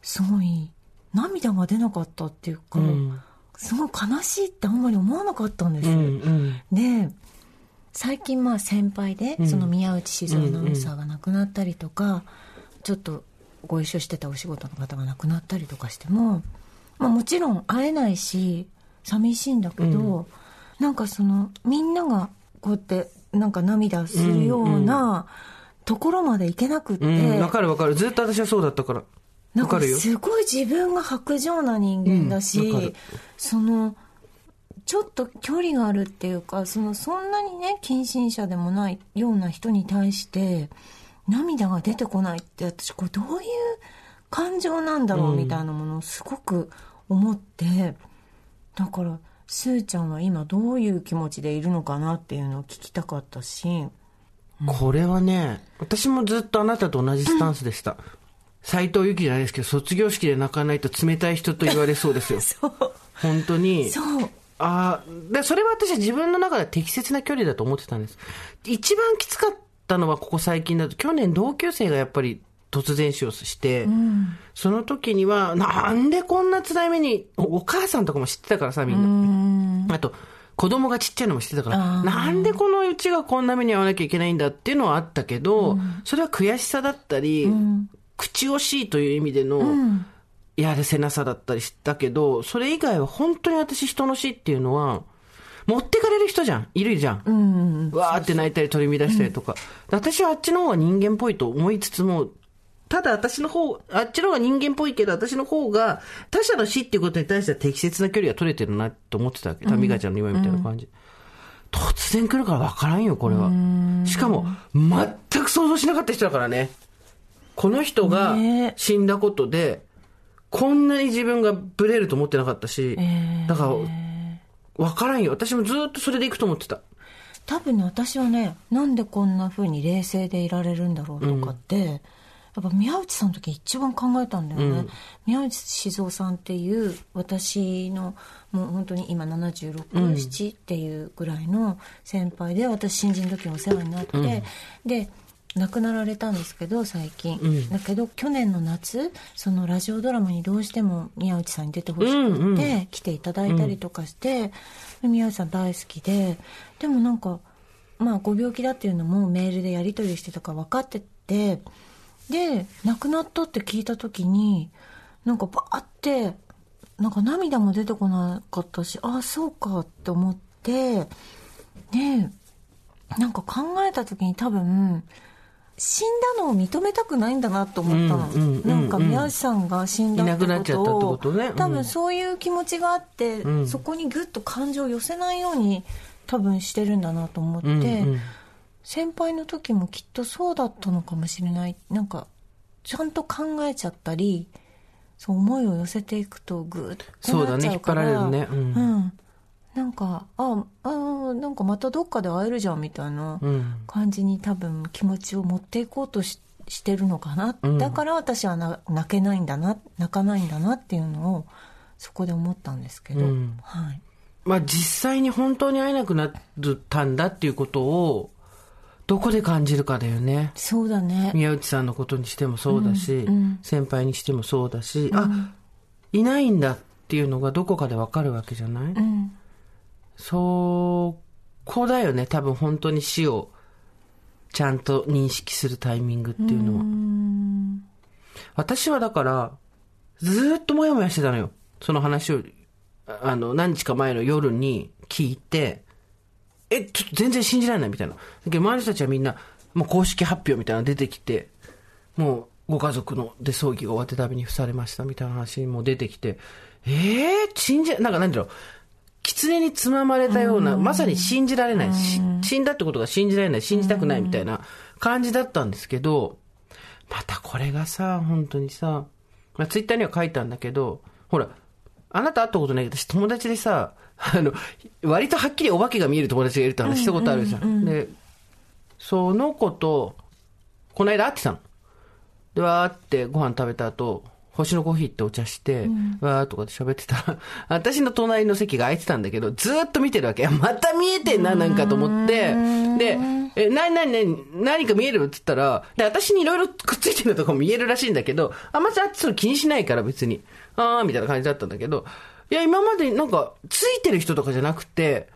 すごい涙が出なかったっていうか、うん。すごい悲しいってあんまり思わなかったんです、うん。うん。で最近まあ先輩で、その宮内静アナウンサーが亡くなったりとか、ちょっとご一緒してたお仕事の方が亡くなったりとかしても、まあ、もちろん会えないし寂しいんだけど、なんかそのみんながこうやってなんか涙するようなところまで行けなくって、うん。わかるわかる。ずっと私はそうだったから。なんかわかるよ。すごい自分が薄情な人間だし、うんそのちょっと距離があるっていうかそのそんなにね近親者でもないような人に対して涙が出てこないって私これどういう感情なんだろうみたいなものをすごく思って、だからすーちゃんは今どういう気持ちでいるのかなっていうのを聞きたかったしこれはね、私もずっとあなたと同じスタンスでした。斎藤由貴じゃないですけど、卒業式で泣かないと冷たい人と言われそうですよ。そう本当に。そうああ、で、それは私は自分の中では適切な距離だと思ってたんです。一番きつかったのはここ最近だと、去年同級生がやっぱり突然死をして、その時には、なんでこんな辛い目に、おお母さんとかも知ってたからさ、みんな。あと、子供がちっちゃいのも知ってたから、なんでこのうちがこんな目に遭わなきゃいけないんだっていうのはあったけど、それは悔しさだったり、口惜しいという意味での、やるせなさだったりしたけど、それ以外は本当に私人の死っていうのは、持ってかれる人じゃん。いるじゃん。わーって泣いたり取り乱したりとか。私はあっちの方が人間っぽいと思いつつも、ただ私の方、あっちの方が人間っぽいけど、私の方が他者の死っていうことに対しては適切な距離が取れてるなと思ってたわけ。タミガちゃんの今みたいな感じ。突然来るから分からんよ、これは。しかも、全く想像しなかった人だからね。この人がね死んだことで、こんなに自分がブレると思ってなかったし、だから、分からんよ。私もずっとそれでいくと思ってた。多分ね私はねなんでこんな風に冷静でいられるんだろうとかって、やっぱ宮内さんの時一番考えたんだよね、宮内静雄さんっていう私のもう本当に今76、7っていうぐらいの先輩で私新人の時お世話になって、で亡くなられたんですけど最近、だけど去年の夏そのラジオドラマにどうしても宮内さんに出てほしくて、来ていただいたりとかして、で宮内さん大好きででもなんかまあご病気だっていうのもメールでやり取りしてたから分かっててで亡くなったって聞いた時になんかバーってなんか涙も出てこなかったしああそうかって思ってでなんか考えた時に多分死んだのを認めたくないんだなと思ったの、うんうんうんうんなんか宮内さんが死んだってことね。うん。多分そういう気持ちがあって、ん。そこにグッと感情を寄せないように多分してるんだなと思って、うんうん。先輩の時もきっとそうだったのかもしれない。なんかちゃんと考えちゃったりそう思いを寄せていくとグーッとなっちゃうから。そうだね。引っ張られるね。うん。うんなんかああなんかまたどっかで会えるじゃんみたいなうん。感じに多分気持ちを持っていこうとししてるのかな、うん。だから私はな泣けないんだな泣かないんだなっていうのをそこで思ったんですけど、うん。はい。まあ実際に本当に会えなくなったんだっていうことを、どこで感じるかだよね。そうだね。宮内さんのことにしてもそうだし、うんうん。先輩にしてもそうだし、あ、いないんだっていうのがどこかでわかるわけじゃない、うんそこだよね、多分本当に死をちゃんと認識するタイミングっていうのは。私はだから、ずっともやもやしてたのよ。その話を、あの、何日か前の夜に聞いて、え、ちょっと全然信じられないみたいな。だけど周りの人たちはみんな、もう公式発表みたいなの出てきて、もうご家族ので葬儀が終わってために付されましたみたいな話も出てきて、えー、信じ、なんかなんだろう、狐につままれたような、まさに信じられない、し死んだってことが信じられない、信じたくないみたいな感じだったんですけど、またこれがさ、本当にさ、まあ、ツイッターには書いたんだけど、ほら、あなた会ったことないけど、私友達でさ、あの、割とはっきりお化けが見える友達がいるって話したことあるじゃん。で、その子と、この間会ってたの。で、わーってご飯食べた後、星のコーヒーってお茶して、わーとかで喋ってたら、私の隣の席が空いてたんだけど、ずーっと見てるわけ。また見えてんな、なんかと思って。で、え、なになになに、何か見えるって言ったら、で、私にいろいろくっついてるのとかも見えるらしいんだけど、あんまりあっちそれ気にしないから別に。あーみたいな感じだったんだけど、いや、今までなんか、ついてる人とかじゃなくて、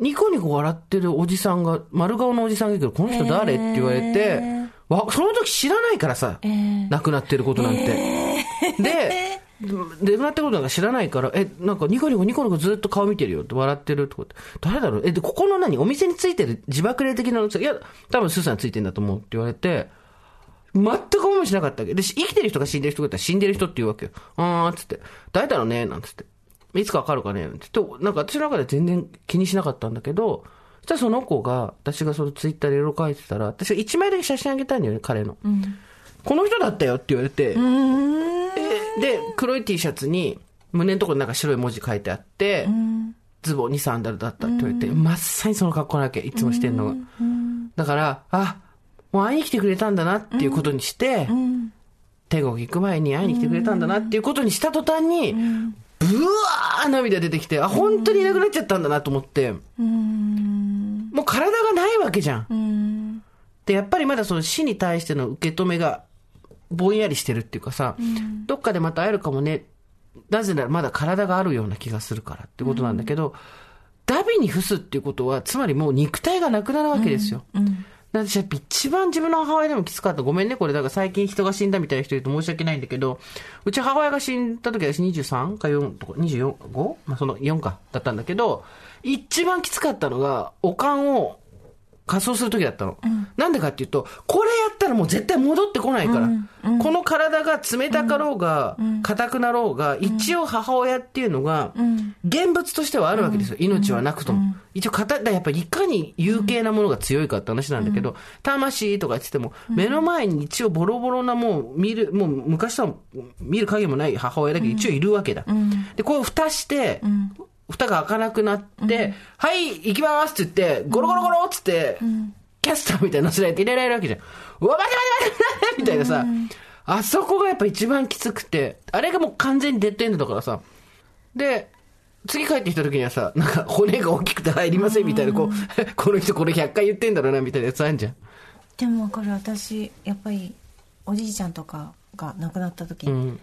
ニコニコ笑ってるおじさんが、丸顔のおじさんがいるけど、この人誰？って言われて、わ、その時知らないからさ、亡くなってることなんて。で、亡くなってることなんか知らないから、え、なんかニコニコニコニコずっと顔見てるよって笑ってるとかって、誰だろう？え、で、ここの何？お店についてる自爆霊的なのいや、多分スーさんついてんだと思うって言われて、全く思いもしなかったわけ。で、し生きてる人が死んでる人がいたら死んでる人って言うわけよ。あーっつって、誰だろうね？なんつって。いつかわかるかね？って、なんか私の中で全然気にしなかったんだけど、そしたらその子が、私がそのツイッターでいろいろ書いてたら、私が1枚だけ写真あげたんだよね、彼の。この人だったよって言われて、えで、黒い T シャツに、胸のところになんか白い文字書いてあって、ズボンにサンダルだったって言われて、まっさにその格好なわけ、いつもしてんのが。だから、あ、もう会いに来てくれたんだなっていうことにして、天国行く前に会いに来てくれたんだなっていうことにした途端に、ブワー涙出てきて、あ、本当にいなくなっちゃったんだなと思って、わけじゃん。で、やっぱりまだその死に対しての受け止めがぼんやりしてるっていうかさ、どっかでまた会えるかもね、なぜならまだ体があるような気がするからってことなんだけど、ダビに付すっていうことは、つまりもう肉体がなくなるわけですよ。私やっぱ一番自分の母親でもきつかった。ごめんね、これ。だから最近人が死んだみたいな人いると申し訳ないんだけど、うち母親が死んだ時は私23か4とか、24?5? まあその4かだったんだけど、一番きつかったのが、おかんを仮装する時だったの。なんでかっていうと、これやったらもう絶対戻ってこないから。この体が冷たかろうが、硬くなろうが、一応母親っていうのが、現物としてはあるわけですよ。命はなくとも。一応型、やっぱりいかに有形なものが強いかって話なんだけど、魂とか言ってても、目の前に一応ボロボロなもう見る、もう昔とは見る影もない母親だけど一応いるわけだ。で、こう蓋して、蓋が開かなくなって、はい、行きますって言って、ゴロゴロゴロっつって、キャスターみたいなの乗せら入れられるわけじゃん。うわ、待て待て待て待てみたいなさ、あそこがやっぱ一番きつくて、あれがもう完全にデッドエンドだからさ。で、次帰ってきた時にはさ、なんか骨が大きくて入りませんみたいな、こう、この人これ100回言ってんだろうなみたいなやつあんじゃん。でもわかる私やっぱりおじいちゃんとかが亡くなった時、う。うん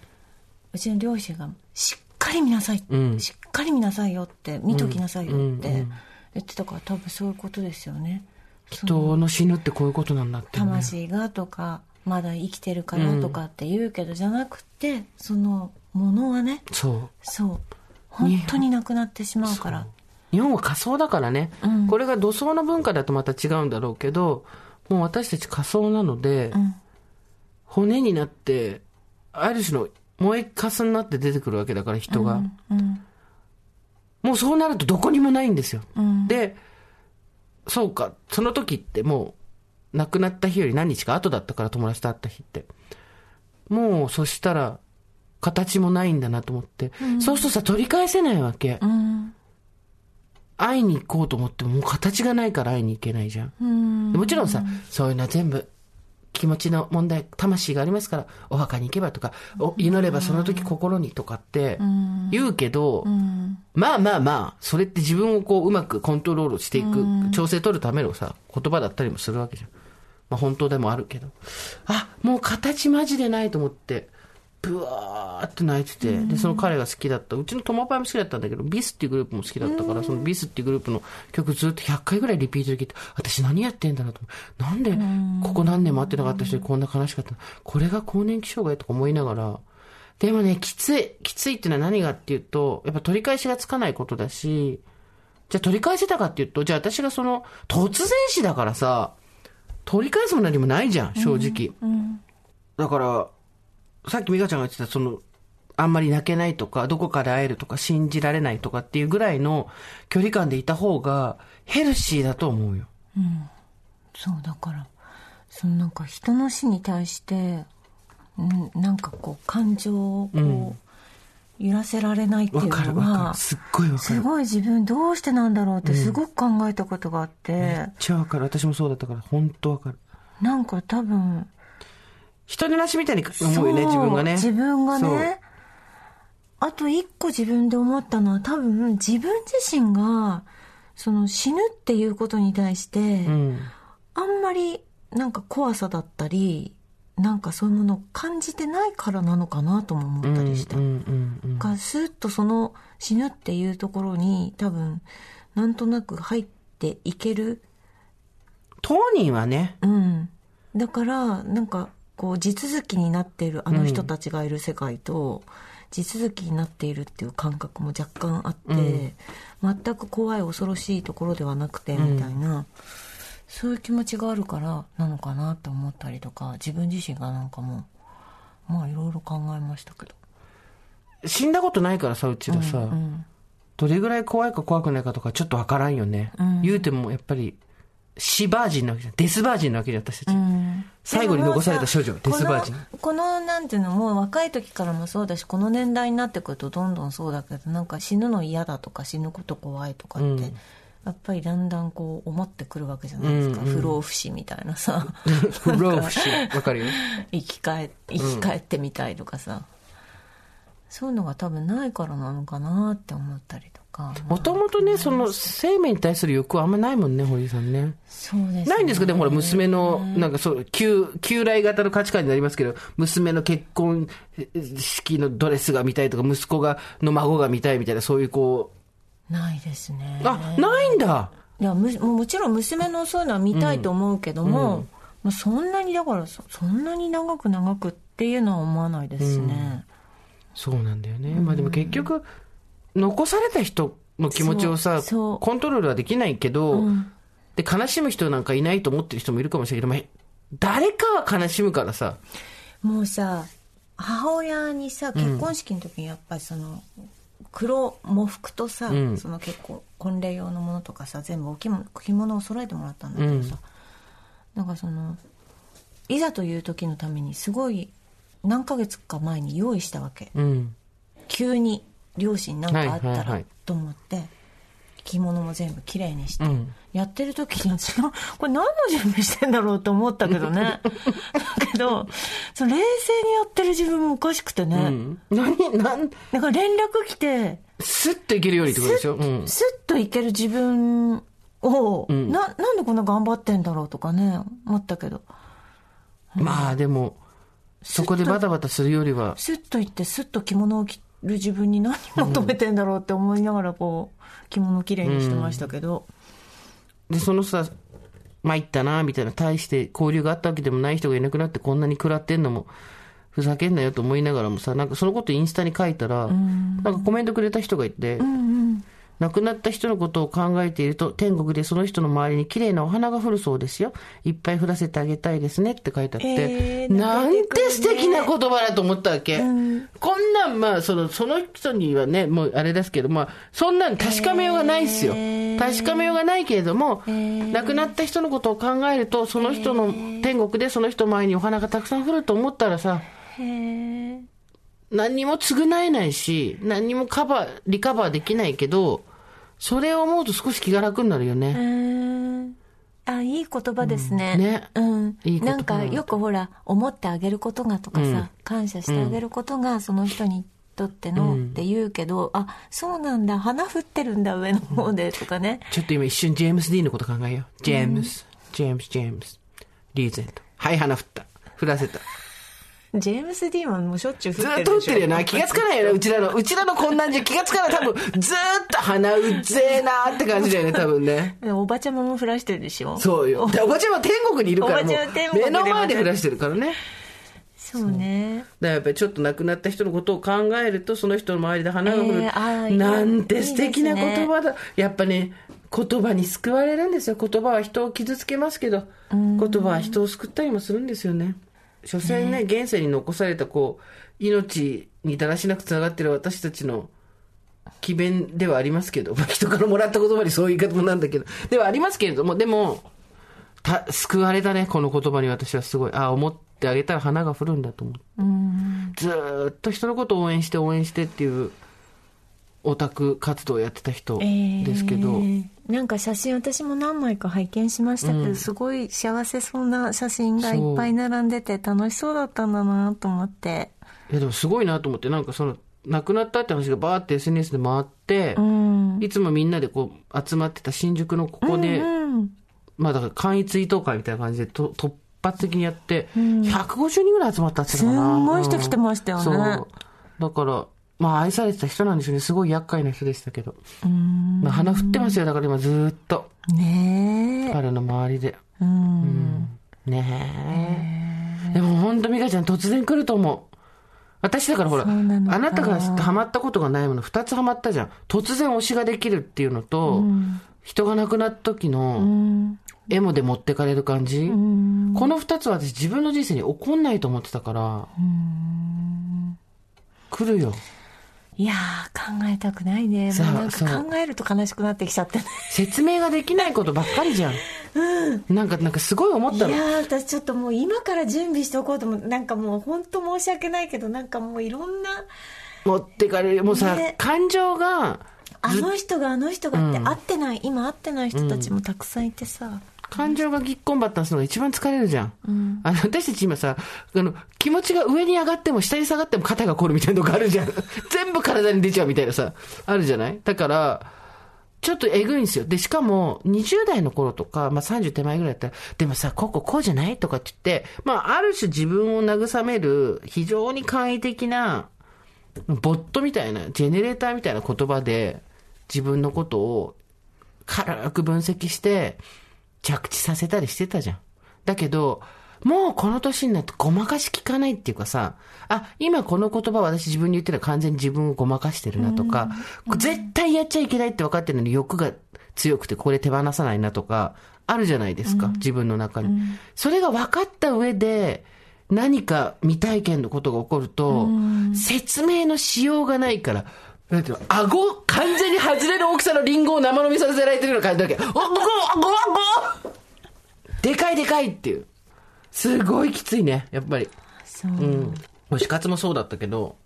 ちの両親がしっかり見なさい、うんしっかり見なさいよって見ときなさいよってうんうん言ってたから多分そういうことですよね。人の死ぬってこういうことなんだって、ね。魂がとかまだ生きてるからとかって言うけど、じゃなくてそのものはねそう。そう。本当になくなってしまうから。日本は仮想だからね、うん。これが土葬の文化だとまた違うんだろうけど、もう私たち仮想なので、うん。骨になって、ある種の燃えかすになって出てくるわけだから人が。うんもうそうなるとどこにもないんですよ。うんで、そうか、その時ってもう、亡くなった日より何日か後だったから友達と会った日って。もう、そしたら、形もないんだなと思って。そうするとさ、取り返せないわけ。うん会いに行こうと思っても、もう形がないから会いに行けないじゃん。うんもちろんさ、そういうのは全部、気持ちの問題、魂がありますから、お墓に行けばとか、お祈ればその時心にとかってん言うけど、うんまあまあまあ、それって自分をこううまくコントロールしていく、調整取るためのさ、言葉だったりもするわけじゃん。まあ本当でもあるけど。あ、もう形マジでないと思って、ブワーって泣いてて、で、その彼が好きだった、うちのトマパイも好きだったんだけど、ビスっていうグループも好きだったから、そのビスっていうグループの曲ずっと100回ぐらいリピートで聞いて、私何やってんだろうと。なんで、ここ何年も会ってなかった人にこんな悲しかったの？これが更年期障害とか思いながら、でもね、きつい。きついっていうのは何がっていうと、やっぱ取り返しがつかないことだし、じゃあ取り返せたかっていうと、じゃあ私がその、突然死だからさ、取り返すも何もないじゃん、正直。だから、さっき美香ちゃんが言ってた、その、あんまり泣けないとか、どこかで会えるとか、信じられないとかっていうぐらいの距離感でいた方が、ヘルシーだと思うよ。そうだからそのなんか人の死に対してんなんかこう感情をこう、揺らせられないっていうわかるのはわかる。すっごいわかる。すごい自分どうしてなんだろうってすごく考えたことがあって、めっちゃわかる。私もそうだったから、本当わかる。なんか多分人のなしみたいに思うよね、自分がね。自分がねあと一個自分で思ったのは多分自分自身がその死ぬっていうことに対して、うん。あんまりなんか怖さだったりなんかそういうものを感じてないからなのかなとも思ったりした。がスーッとその死ぬっていうところに多分なんとなく入っていける当人はね、うんだからなんかこう地続きになっているあの人たちがいる世界と、地続きになっているっていう感覚も若干あって、全く怖い恐ろしいところではなくてみたいな、そういう気持ちがあるからなのかなって思ったりとか自分自身がなんかもうまあいろいろ考えましたけど。死んだことないからさ、うちらさ、うん。どれぐらい怖いか怖くないかとかちょっとわからんよね。うん。言うてもやっぱり、死バージンなわけじゃん。デスバージンなわけじゃん、私たち。うん。最後に残された少女デスバージン。このなんていうのもう若い時からもそうだしこの年代になってくるとどんどんそうだけどなんか死ぬの嫌だとか死ぬこと怖いとかって、うん。やっぱりだんだんこう思ってくるわけじゃないですか、うんうん不老不死みたいなさ。不老不死。わかるよ。生き返生き返ってみたいとかさ、そういうのが多分ないからなのかなって思ったりとかもともとね、その生命に対する欲はあんまないもんね、堀井さんね。そうですね。ないんですかでもほら、娘の、なんかそう、旧、旧来型の価値観になりますけど、娘の結婚式のドレスが見たいとか、息子が、の孫が見たいみたいな、そういうこう、ないですね。あ、ないんだ。いやむももちろん娘のそういうのは見たいと思うけども、まあ、そんなにだからそそんなに長く長くっていうのは思わないですね、そうなんだよね。まあでも結局、残された人の気持ちをさ、コントロールはできないけど、で、悲しむ人なんかいないと思ってる人もいるかもしれないけど、まあ誰かは悲しむからさ、もうさ母親にさ結婚式の時にやっぱりその黒喪服とさ、ん。その結構婚礼用のものとかさ全部お着物着物を揃えてもらったんだけどさ、なんかそのいざという時のためにすごい何ヶ月か前に用意したわけ。うん。急に両親なんかあったらと思って着物も全部きれいにして、うん。やってる時に私がこれ何の準備してんだろうと思ったけどね。だけどその冷静にやってる自分もおかしくてね、うん。何、なん、だから連絡来てスッといけるようにってことでしょ？うん。スッといける自分を、ん。ななんでこんな頑張ってんだろうとかね思ったけど。まあでも、そこでバタバタするよりは、スッと行ってスッと着物を着る自分に何求めてんだろうって思いながらこう着物をきれいにしてましたけど、で、そのさ、参ったな、みたいな、大して交流があったわけでもない人がいなくなってこんなに食らってんのも、ふざけんなよと思いながらもさ、なんかそのことインスタに書いたら、なんかコメントくれた人がいて、亡くなった人のことを考えていると、天国でその人の周りに綺麗なお花が降るそうですよ。いっぱい降らせてあげたいですねって書いてあって、えーなんて素敵な言葉だと思ったわけ。んこんなん、まあ、その、その人にはね、もうあれですけど、まあ、そんなん確かめようがないっすよ。えー確かめようがないけれども、ー亡くなった人のことを考えると、その人の天国でその人前にお花がたくさん降ると思ったらさ、へえ何にも償えないし、何にもカバー、リカバーできないけど、それを思うと少し気が楽になるようね。ーん。あいい言葉ですね,、うん。ね。うん、いいなんかよくほら思ってあげることがとかさ、うん。感謝してあげることがその人にとってのって言うけど、あそうなんだ。花降ってるんだ上の方でとかね、ちょっと今一瞬ジェームス・ディーンのこと考えよう。ジェームス、ジェームス、ジェームス。リーゼント。はい、花降った。降らせた。ジェームス・ディーマンもしょっちゅう降ずってるでしょーっと降ってるよな。気がつかないよな、うちらの。うちらのこんなんじゃ気がつかない。多分、ずーっと鼻うっぜえなーって感じだよね、多分ね。おばちゃまも降らしてるでしょそうよ。でおばちゃんは天国にいるから、おばもちゃんは天国でう目の前で降らしてるからね。そうねだやっぱりちょっと亡くなった人のことを考えると、その人の周りで花が降る。えーなんて素敵ないいですね言葉だ。やっぱね、言葉に救われるんですよ。言葉は人を傷つけますけど、言葉は人を救ったりもするんですよね。所詮ね、現世に残されたこう、命にだらしなくつながってる私たちの奇弁ではありますけど、まあ、人からもらった言葉にそういう言い方もなんだけど、ではありますけれども、でも、た、救われたね、この言葉に私はすごい。あ、思ってあげたら花が降るんだと思って。うんずーっと人のことを応援して応援してっていうオタク活動をやってた人ですけど、えーなんか写真私も何枚か拝見しましたけど、すごい幸せそうな写真がいっぱい並んでて楽しそうだったんだなと思って。いやでもすごいなと思って、なんかその、亡くなったって話がバーって SNS で回って、うん。いつもみんなでこう集まってた新宿のここで、うんまあだから簡易追悼会みたいな感じでと突発的にやって、150人ぐらい集まったって言ってたかな。すんごい人来てましたよね。だから、まあ愛されてた人なんでしょうね。すごい厄介な人でしたけど。うんまあ花降ってますよ。だから今ずーっと。ねえ彼の周りで。うんねえ。でも本当美香ちゃん突然来ると思う。私だからほら、あなたがハマったことがないもの二つハマったじゃん。突然推しができるっていうのと、人が亡くなった時うのんエモで持ってかれる感じ。うんこの二つは私自分の人生に起こんないと思ってたから、来るよ。いやー考えたくないね。もうなんか考えると悲しくなってきちゃってね。説明ができないことばっかりじゃん。なんか、なんかすごい思ったの。いやー私ちょっともう今から準備しておこうと思ってなんかもう本当申し訳ないけどなんかもういろんな持ってかれる。もうさ、ね。感情が、あの人があの人がって会ってない、今会ってない人たちもたくさんいてさ、感情がぎっこんばったんするのが一番疲れるじゃん。あの、私たち今さ、あの、気持ちが上に上がっても下に下がっても肩が凝るみたいなのがあるじゃん。全部体に出ちゃうみたいなさ、あるじゃない？だから、ちょっとえぐいんですよ。で、しかも、20代の頃とか、まあ30手前ぐらいだったら、でもさ、こここうじゃない？とかって言って、まあ、ある種自分を慰める、非常に簡易的な、ボットみたいな、ジェネレーターみたいな言葉で、自分のことを軽く分析して着地させたりしてたじゃん。だけど、もうこの年になってごまかし聞かないっていうかさ、あ、今この言葉私自分に言ってるのは完全に自分をごまかしてるなとか、絶対やっちゃいけないって分かってるのに欲が強くてこれ手放さないなとか、あるじゃないですか、自分の中に。それが分かった上で、何か未体験のことが起こると、説明のしようがないから、なんていうの、顎、完全に外れる大きさのリンゴを生飲みさせられてるような感じだけど、おごごごごでかいでかいっていう。すごいきついね、やっぱり。そう、うん。推し活もそうだったけど、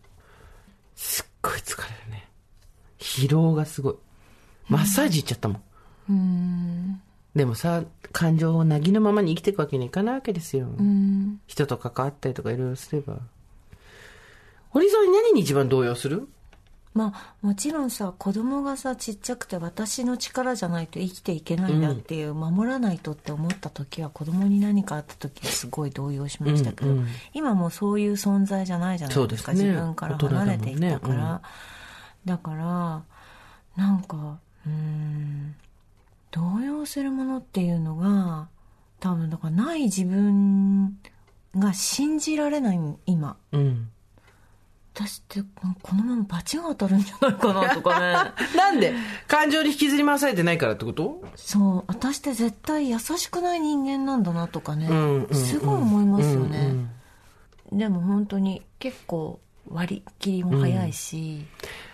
すっごい疲れるね。疲労がすごい。マッサージ行っちゃったもん。でもさ、感情をなぎのままに生きていくわけにいかないわけですよ。人と関わったりとかいろいろすれば。堀さん何に一番動揺する？まあもちろんさ子供がさちっちゃくて私の力じゃないと生きていけないんだっていう、守らないとって思った時は子供に何かあった時はすごい動揺しましたけど、うんうん。今もうそういう存在じゃないじゃないですかね。自分から離れていったから、大人だもんね。だからなんかうーん動揺するものっていうのが多分だからない自分が信じられない今。うん。私ってこのまま罰が当たるんじゃないかなとかね。なんで？感情に引きずり回されてないからってこと？そう。私って絶対優しくない人間なんだなとかね、んうんうん。すごい思いますよね、うんうんでも本当に結構割り切りも早いし、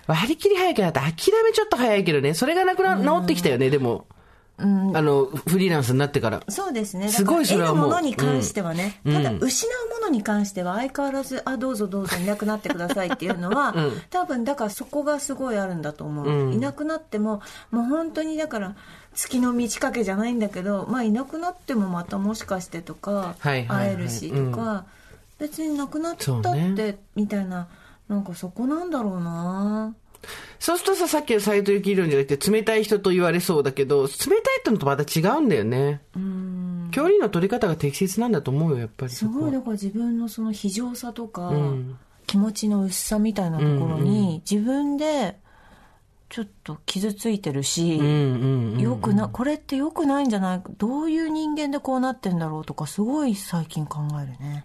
割り切り早いけど、諦めちょっと早いけどね。それがなくな、治ってきたよね、でも。うん。あの、フリーランスになってから。そうですね。すごいそれはもう。得るものに関してはね、うん。ただうん失うものに関しては相変わらずあどうぞどうぞいなくなってくださいっていうのは、うん。多分だからそこがすごいあるんだと思う、うん。いなくなってももう本当にだから月の満ち欠けじゃないんだけどまあいなくなってもまたもしかしてとか、会えるしとか、別になくなったって、みたいななんかそこなんだろうなそうするとさ、さっきの斎藤幸理論じゃなくて、冷たい人と言われそうだけど、冷たいってのとまた違うんだよね。うん距離の取り方が適切なんだと思うよ、やっぱりす。ごいだから自分のその非常さとか、うん気持ちの薄さみたいなところうんに自分でちょっと傷ついてるし。よくなこれってよくないんじゃない？どういう人間でこうなってんだろうとかすごい最近考えるね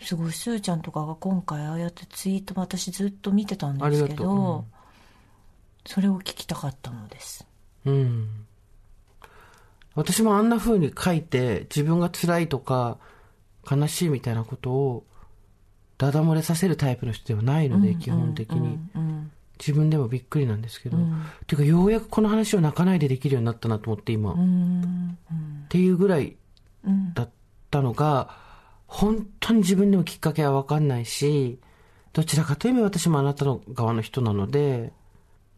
すごいすーちゃんとかが今回ああやってツイート私ずっと見てたんですけど、うんそれを聞きたかったのですうん。私もあんな風に書いて、自分が辛いとか、悲しいみたいなことを、ダダ漏れさせるタイプの人ではないので、基本的に。うん自分でもびっくりなんですけど。うんていうか、ようやくこの話を泣かないでできるようになったなと思って、今。うんうんっていうぐらいうんだったのが、本当に自分でもきっかけはわかんないし、どちらかというと私もあなたの側の人なので、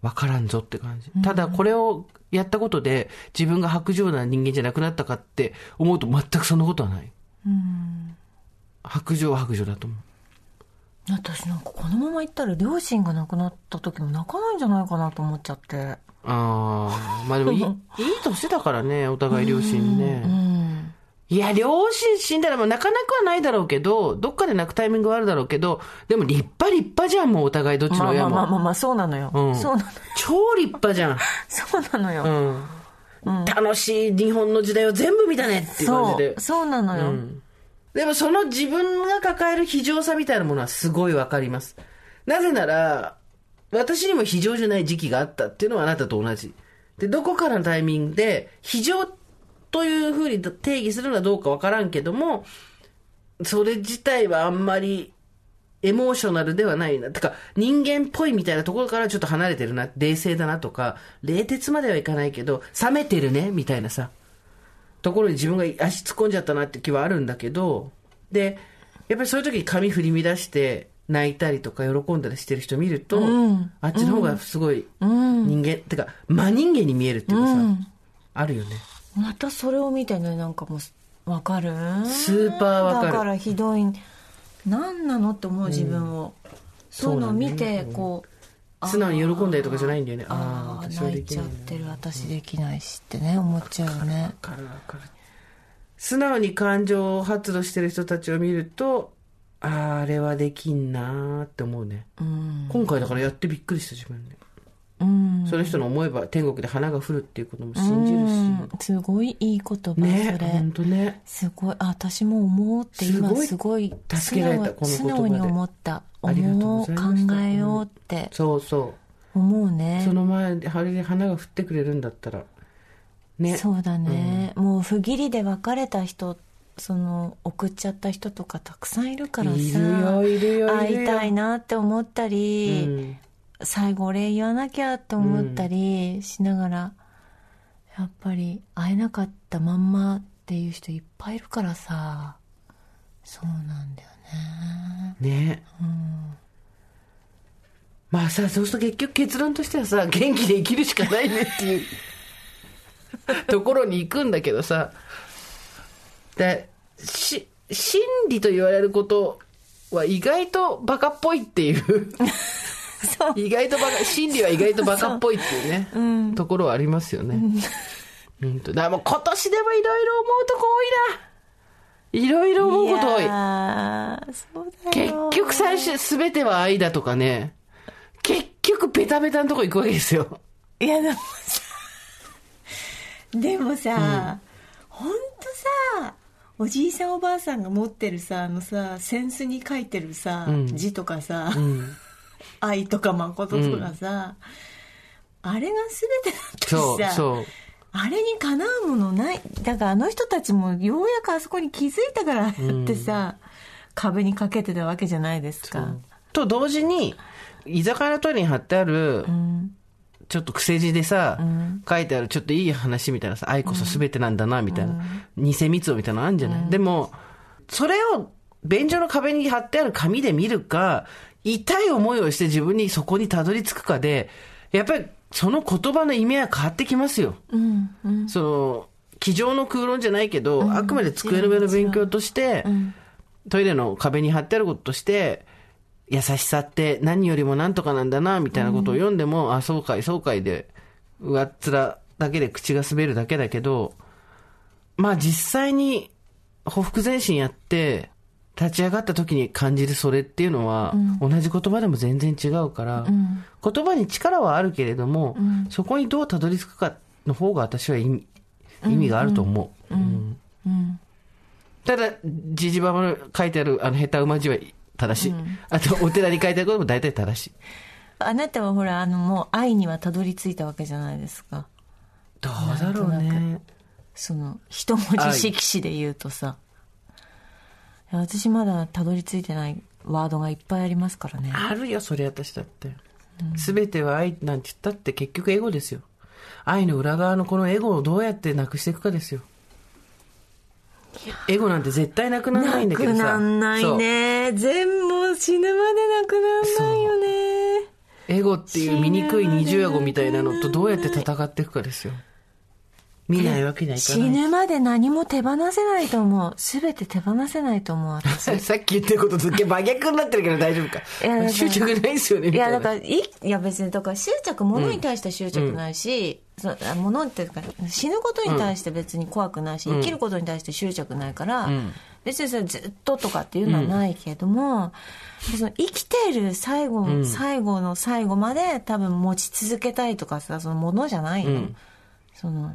わからんぞって感じ。ただこれをやったことで自分が白状な人間じゃなくなったかって思うと全くそんなことはない。うん白状は白状だと思う。私なんかこのまま行ったら両親が亡くなった時も泣かないんじゃないかなと思っちゃってああ、まあでもいい、いいとしてたからね、お互い両親うね。んいや、両親死んだらもう泣かなくはないだろうけど、どっかで泣くタイミングはあるだろうけど、でも立派立派じゃん、もうお互いどっちのまあ親も。まあまあまあまあそうなのよ、うんそうなの超立派じゃん。そうなのよ、うん。楽しい日本の時代を全部見たねっていう感じでそう。そうなのよ、うんでもその自分が抱える非常さみたいなものはすごいわかります。なぜなら、私にも非常じゃない時期があったっていうのはあなたと同じ。で、どこからのタイミングで、非常というふうに定義するのはどうかわからんけども、それ自体はあんまりエモーショナルではないな。てか、人間っぽいみたいなところからちょっと離れてるな。冷静だなとか、冷徹まではいかないけど、冷めてるね、みたいなさ。ところに自分が足突っ込んじゃったなって気はあるんだけど、で、やっぱりそういう時に髪振り乱して泣いたりとか喜んだりしてる人見ると、うんあっちの方がすごいうん人間、てか、真人間に見えるっていうかさ、うんあるよね。またそれを見てねなんかもうわかる？スーパーわかるだからひどい何なのって思う自分を、そういうのを見てこう素直に喜んだりとかじゃないんだよね。ああ泣いちゃっ。てる私できないしってね思っちゃうよねわかるわかる。素直に感情を発露してる人たちを見ると、ああ、あれはできんなーって思うね。うん今回だからやってびっくりした自分で。うん。その人の思えば天国で花が降るっていうことも信じるし、うん。すごいいい言葉、ねそれ。本当ね。すごい。あ私も思うって今すごい助けられたこの素直に思った。思う考えようって。そうそう。思うね。その前で花が降ってくれるんだったら。ね。そうだね、もう不義理で別れた人その送っちゃった人とかたくさんいるからさ。いるよいるよいるよ。会いたいなって思ったり、うん最後お礼言わなきゃって思ったりしながら、やっぱり会えなかったまんまっていう人いっぱいいるからさ。そうなんだよね。ね、まあさそうすると結局結論としてはさ元気で生きるしかないねっていう。ところに行くんだけどさ。でし真理と言われることは意外とバカっぽいっていう 意外とバカ真理は意外とバカっぽいっていうね、ところはありますよね、うん、と。だからもう今年でもいろいろ思うとこ多いな。いろいろ思うこと多い。いやーそうだ結よ局最初、すべては愛だとかね。結局ベタベタのとこ行くわけですよ。いやでもさでもさ、ほんとさおじいさんおばあさんが持ってるさあのさ扇子に書いてるさ、ん。字とかさ、うん。愛とか誠とかさ、あれが全てだったそう、しさそう。あれにかなうものない。だからあの人たちもようやくあそこに気づいたからってさ、壁にかけてたわけじゃないですか。と同時に、居酒屋のトイレに貼ってある、うん。ちょっと癖字でさ、書いてあるちょっといい話みたいなさ、愛こそ全てなんだな、みたいな。偽三つみたいなのあるんじゃない、でも、それを便所の壁に貼ってある紙で見るか、痛い思いをして自分にそこにたどり着くかで、やっぱりその言葉の意味は変わってきますよ。うんうん。その、机上の空論じゃないけど、あくまで机の上の勉強として、トイレの壁に貼ってあることとして、優しさって何よりも何とかなんだな、みたいなことを読んでも、あ、そうかい、そうかいで、上っ面だけで口が滑るだけだけど、まあ実際に、ほふ前進やって、立ち上がった時に感じるそれっていうのは、同じ言葉でも全然違うから、言葉に力はあるけれども、そこにどうたどり着くかの方が私は意味意味があると思う。うん。ただ、じじばばの書いてあるあの下手馬字は正しい。あと、お寺に書いてあることも大体正しい。あなたはほらあのもう愛にはたどり着いたわけじゃないですか。どうだろうね。その一文字色紙で言うとさ。いや私まだたどり着いてないワードがいっぱいありますからねあるよ、それ私だって。すべては愛なんて言ったって結局エゴですよ。愛の裏側のこのエゴをどうやってなくしていくかですよ。エゴなんて絶対なくならないんだけどさ。なくなんないね全部死ぬまでなくなんないよね。エゴっていう醜い二重エゴみたいなのとどうやって戦っていくかですよ。見ないわけにはいか死ない。ぬまで何も手放せないと思う全て手放せないと思う私 さっき言ってることすっげえ真逆になってるけど大丈夫か？いや。執着ないですよね、みいや。だから、いいや別に、だから執着、物に対して執着ないし、そあ物っていうか、死ぬことに対して別に怖くないし、生きることに対して執着ないから、別にそれずっととかっていうのはないけれども、その生きている最後、最後の最後まで多分持ち続けたいとかさ、そのものじゃないの。その、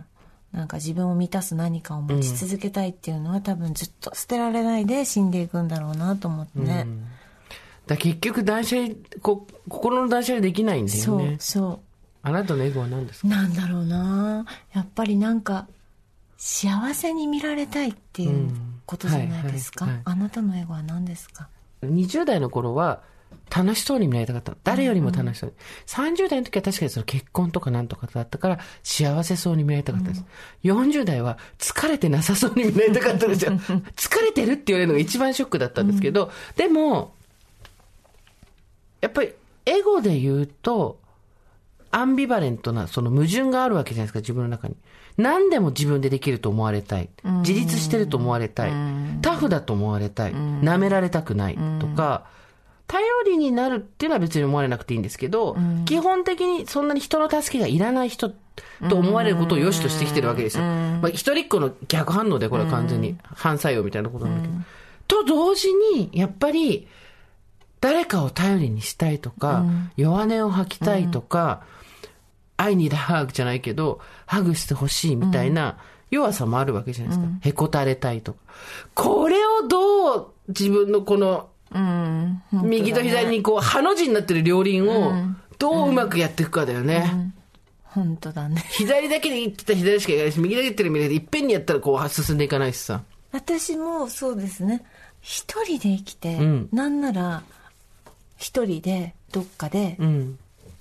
なんか自分を満たす何かを持ち続けたいっていうのは、多分ずっと捨てられないで死んでいくんだろうなと思ってね。だ結局断捨離こ、心の断捨離できないんだよそうね、。そう。あなたのエゴは何ですか？なんだろうなやっぱりなんか幸せに見られたいっていうことじゃないですか、あなたのエゴは何ですか ?20 代の頃は、楽しそうに見られたかったの。誰よりも楽しそうに。30代の時は確かにその結婚とかなんとかだったから、幸せそうに見られたかったです。40代は疲れてなさそうに見られたかったんですよ。疲れてるって言われるのが一番ショックだったんですけど、でも、やっぱり、エゴで言うと、アンビバレントな、その矛盾があるわけじゃないですか、自分の中に。何でも自分でできると思われたい。自立してると思われたい。タフだと思われたい。舐められたくない。とか、頼りになるっていうのは別に思われなくていいんですけど、基本的にそんなに人の助けがいらない人と思われることを良しとしてきてるわけですよ。まあ、一人っ子の逆反応でこれは完全に反作用みたいなことなんだけど。と同時に、やっぱり、誰かを頼りにしたいとか、弱音を吐きたいとか、I need a hug じゃないけど、ハグしてほしいみたいな弱さもあるわけじゃないですか。へこたれたいとか。これをどう自分のこの、うん。右と左にこう、ハの字になってる両輪を、どううまくやっていくかだよね。本当だね。左だけで言ってたら左しかいかないし、右だけで言ってる右だけでいっぺんにやったらこう進んでいかないしさ。私もそうですね。一人で生きて、んなんなら、一人でどっかでうん。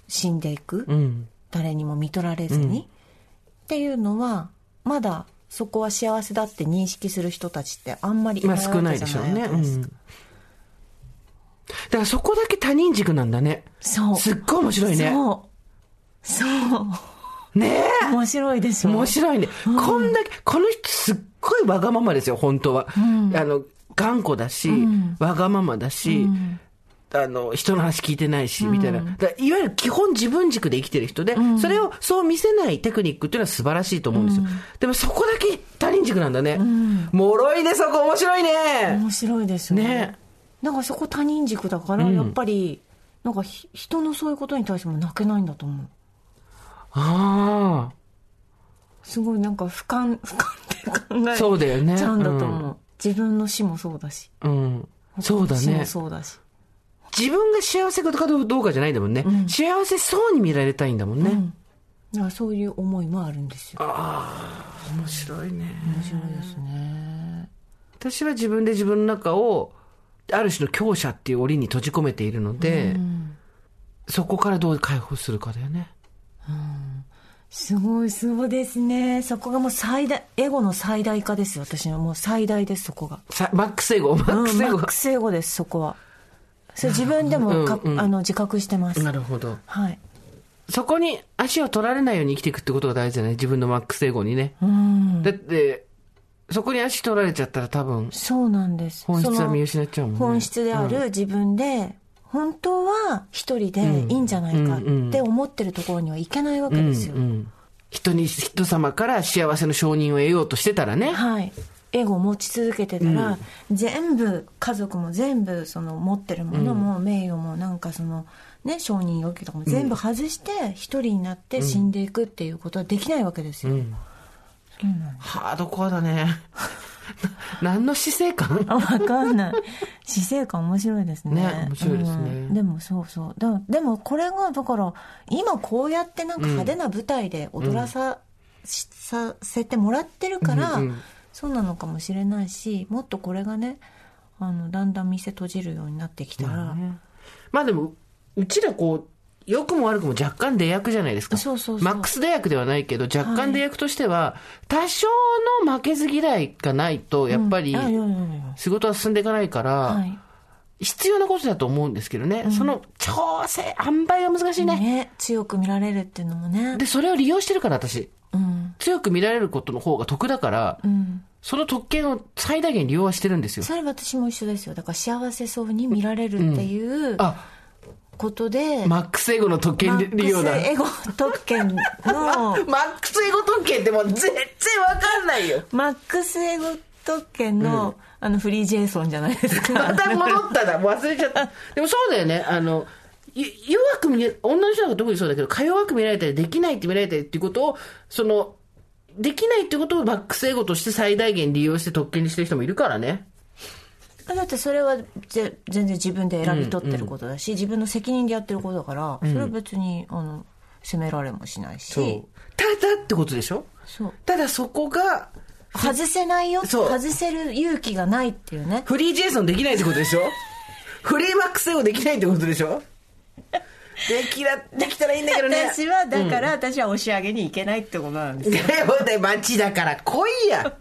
死んでいく。うん。誰にも見取られずに、っていうのはまだそこは幸せだって認識する人たちってあんまりいまあない少ないでしょうね。わけじゃうん。だからそこだけ他人軸なんだね。そうすっごい面白いね。そうそうねえ。面白いでしょ面白いね。こんだけ、この人すっごいわがままですよ、本当は。あの、頑固だし、わがままだし、あの、人の話聞いてないし、みたいな。だいわゆる基本自分軸で生きてる人で、それをそう見せないテクニックっていうのは素晴らしいと思うんですよ。でもそこだけ他人軸なんだね。もろいね、そこ面白いね。面白いでしょねなんかそこ他人軸だから、やっぱりなんかひ人のそういうことに対しても泣けないんだと思うあすごいなんか俯瞰 俯瞰で考えそうだよねちゃうんだと思う、自分の死もそうだしあ。うん。そうだ死もね。そうだし自分が幸せかどうかじゃないんだもんね。幸せそうに見られたいんだもんね。だからそういう思いもあるんですよ面白いね。面白いですね私は自分で自分の中を、ある種の強者っていう檻に閉じ込めているので、そこからどう解放するかだよね。すごいそうですね。そこがもう最大エゴの最大化ですよ私は。もう最大ですそこが。さマックスエゴ、マッうんクスエゴ。マッ。クスエゴですそこは。それ自分でもか、うんうん。あの自覚してます。なるほど。はい。そこに足を取られないように生きていくってことが大事じゃない自分のマックスエゴにね。うん。だって、そこに足取られちゃったら多分、そうなんです。本質は見失っちゃうもんね。本質である自分で本当は一人でいいんじゃないかって思ってるところにはいけないわけですよ、うん。人に、人様から幸せの承認を得ようとしてたらね。はい。エゴを持ち続けてたら、全部家族も全部その持ってるものも、名誉もなんかそのね承認欲求とかも全部外して一人になって死んでいくっていうことはできないわけですよ、そうなんハードコアだね。な何の死生観？あ、わかんない。死生観面白いですね。ね面白いですねうんでもそうそう。だでもこれが、だから、今こうやってなんか派手な舞台で踊らさ、しさせてもらってるから、うんうんそうなのかもしれないし、もっとこれがね、あの、だんだん店閉じるようになってきたら、まあでも、うちらこう、良くも悪くも若干出役じゃないですか。そうそうそうマックス出役ではないけど、若干出役としては、多少の負けず嫌いがないと、やっぱり仕事は進んでいかないから、はい。必要なことだと思うんですけどね。その調整、塩梅が難しいね。ね、強く見られるっていうのもね。で、それを利用してるから、私。うん。強く見られることの方が得だから、うん。その特権を最大限利用はしてるんですよ。それ私も一緒ですよ。だから幸せそうに見られるっていうあ、ことで、マックスエゴの特権利用だ。マックスエゴ特権の、マックスエゴ特権ってもう全然わかんないよ。マックスエゴ特権の、あの、フリージェイソンじゃないですか。また戻ったな。もう忘れちゃった。でもそうだよね。あの、い弱く見れ、女の人が特にそうだけど、か弱く見られたり、できないって見られたりっていうことを、その、できないってことをマックスエゴとして最大限利用して特権にしてる人もいるからね。だってそれはぜ全然自分で選び取ってることだし、自分の責任でやってることだから、それは別に、あの、責められもしないし。ただってことでしょ？そう。ただそこが、外せないよ。そう外せる勇気がないっていうね。フリージェイソンできないってことでしょ？フリーマックスエゴできないってことでしょ？できら、できたらいいんだけどね。私は、だから、私は押し上げに行けないってことなんですよ。いや、ほんで、街だから来いや。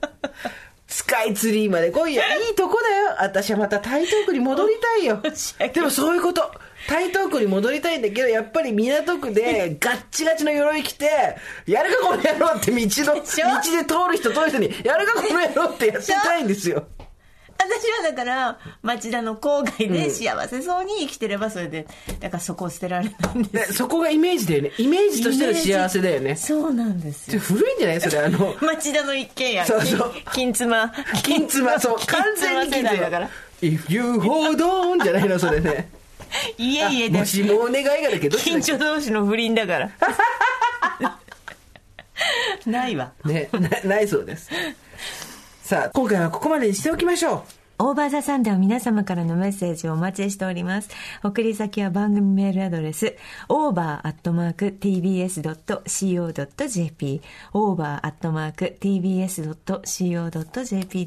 スカイツリーまで来いや。いいとこだよ。私はまた台東区に戻りたいよ。でもそういうこと。台東区に戻りたいんだけど、やっぱり港区でガッチガチの鎧着て、やるかこの野郎って道の、道で通る人通る人に、やるかこの野郎ってやってたいんですよ。私はだから町田の郊外で幸せそうに生きてればそれでだからそこを捨てられないんでねすそこがイメージだよね。イメージとしての幸せだよね。そうなんですよ。古いんじゃないそれ、あの、町田の一軒家。そうそう。金妻。金妻、そう、完全に金妻だから。If you hold on じゃないの、それね。家々でも。しもお願いがだけど、どっちだっけ近所同士の不倫だから。ないわ。ね、なないそうです。さあ、今回はここまでにしておきましょう。オーバーザさんでは皆様からのメッセージをお待ちしております。送り先は番組メールアドレス、over.tbs.co.jp、over.tbs.co.jp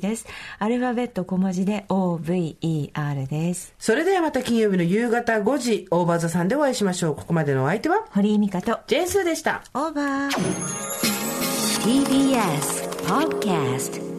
です。アルファベット小文字で OVER です。それではまた金曜日の夕方5時、オーバーザさんでお会いしましょう。ここまでのお相手は、堀井美香と、ジェンスーでした。オーバー。TBS Podcast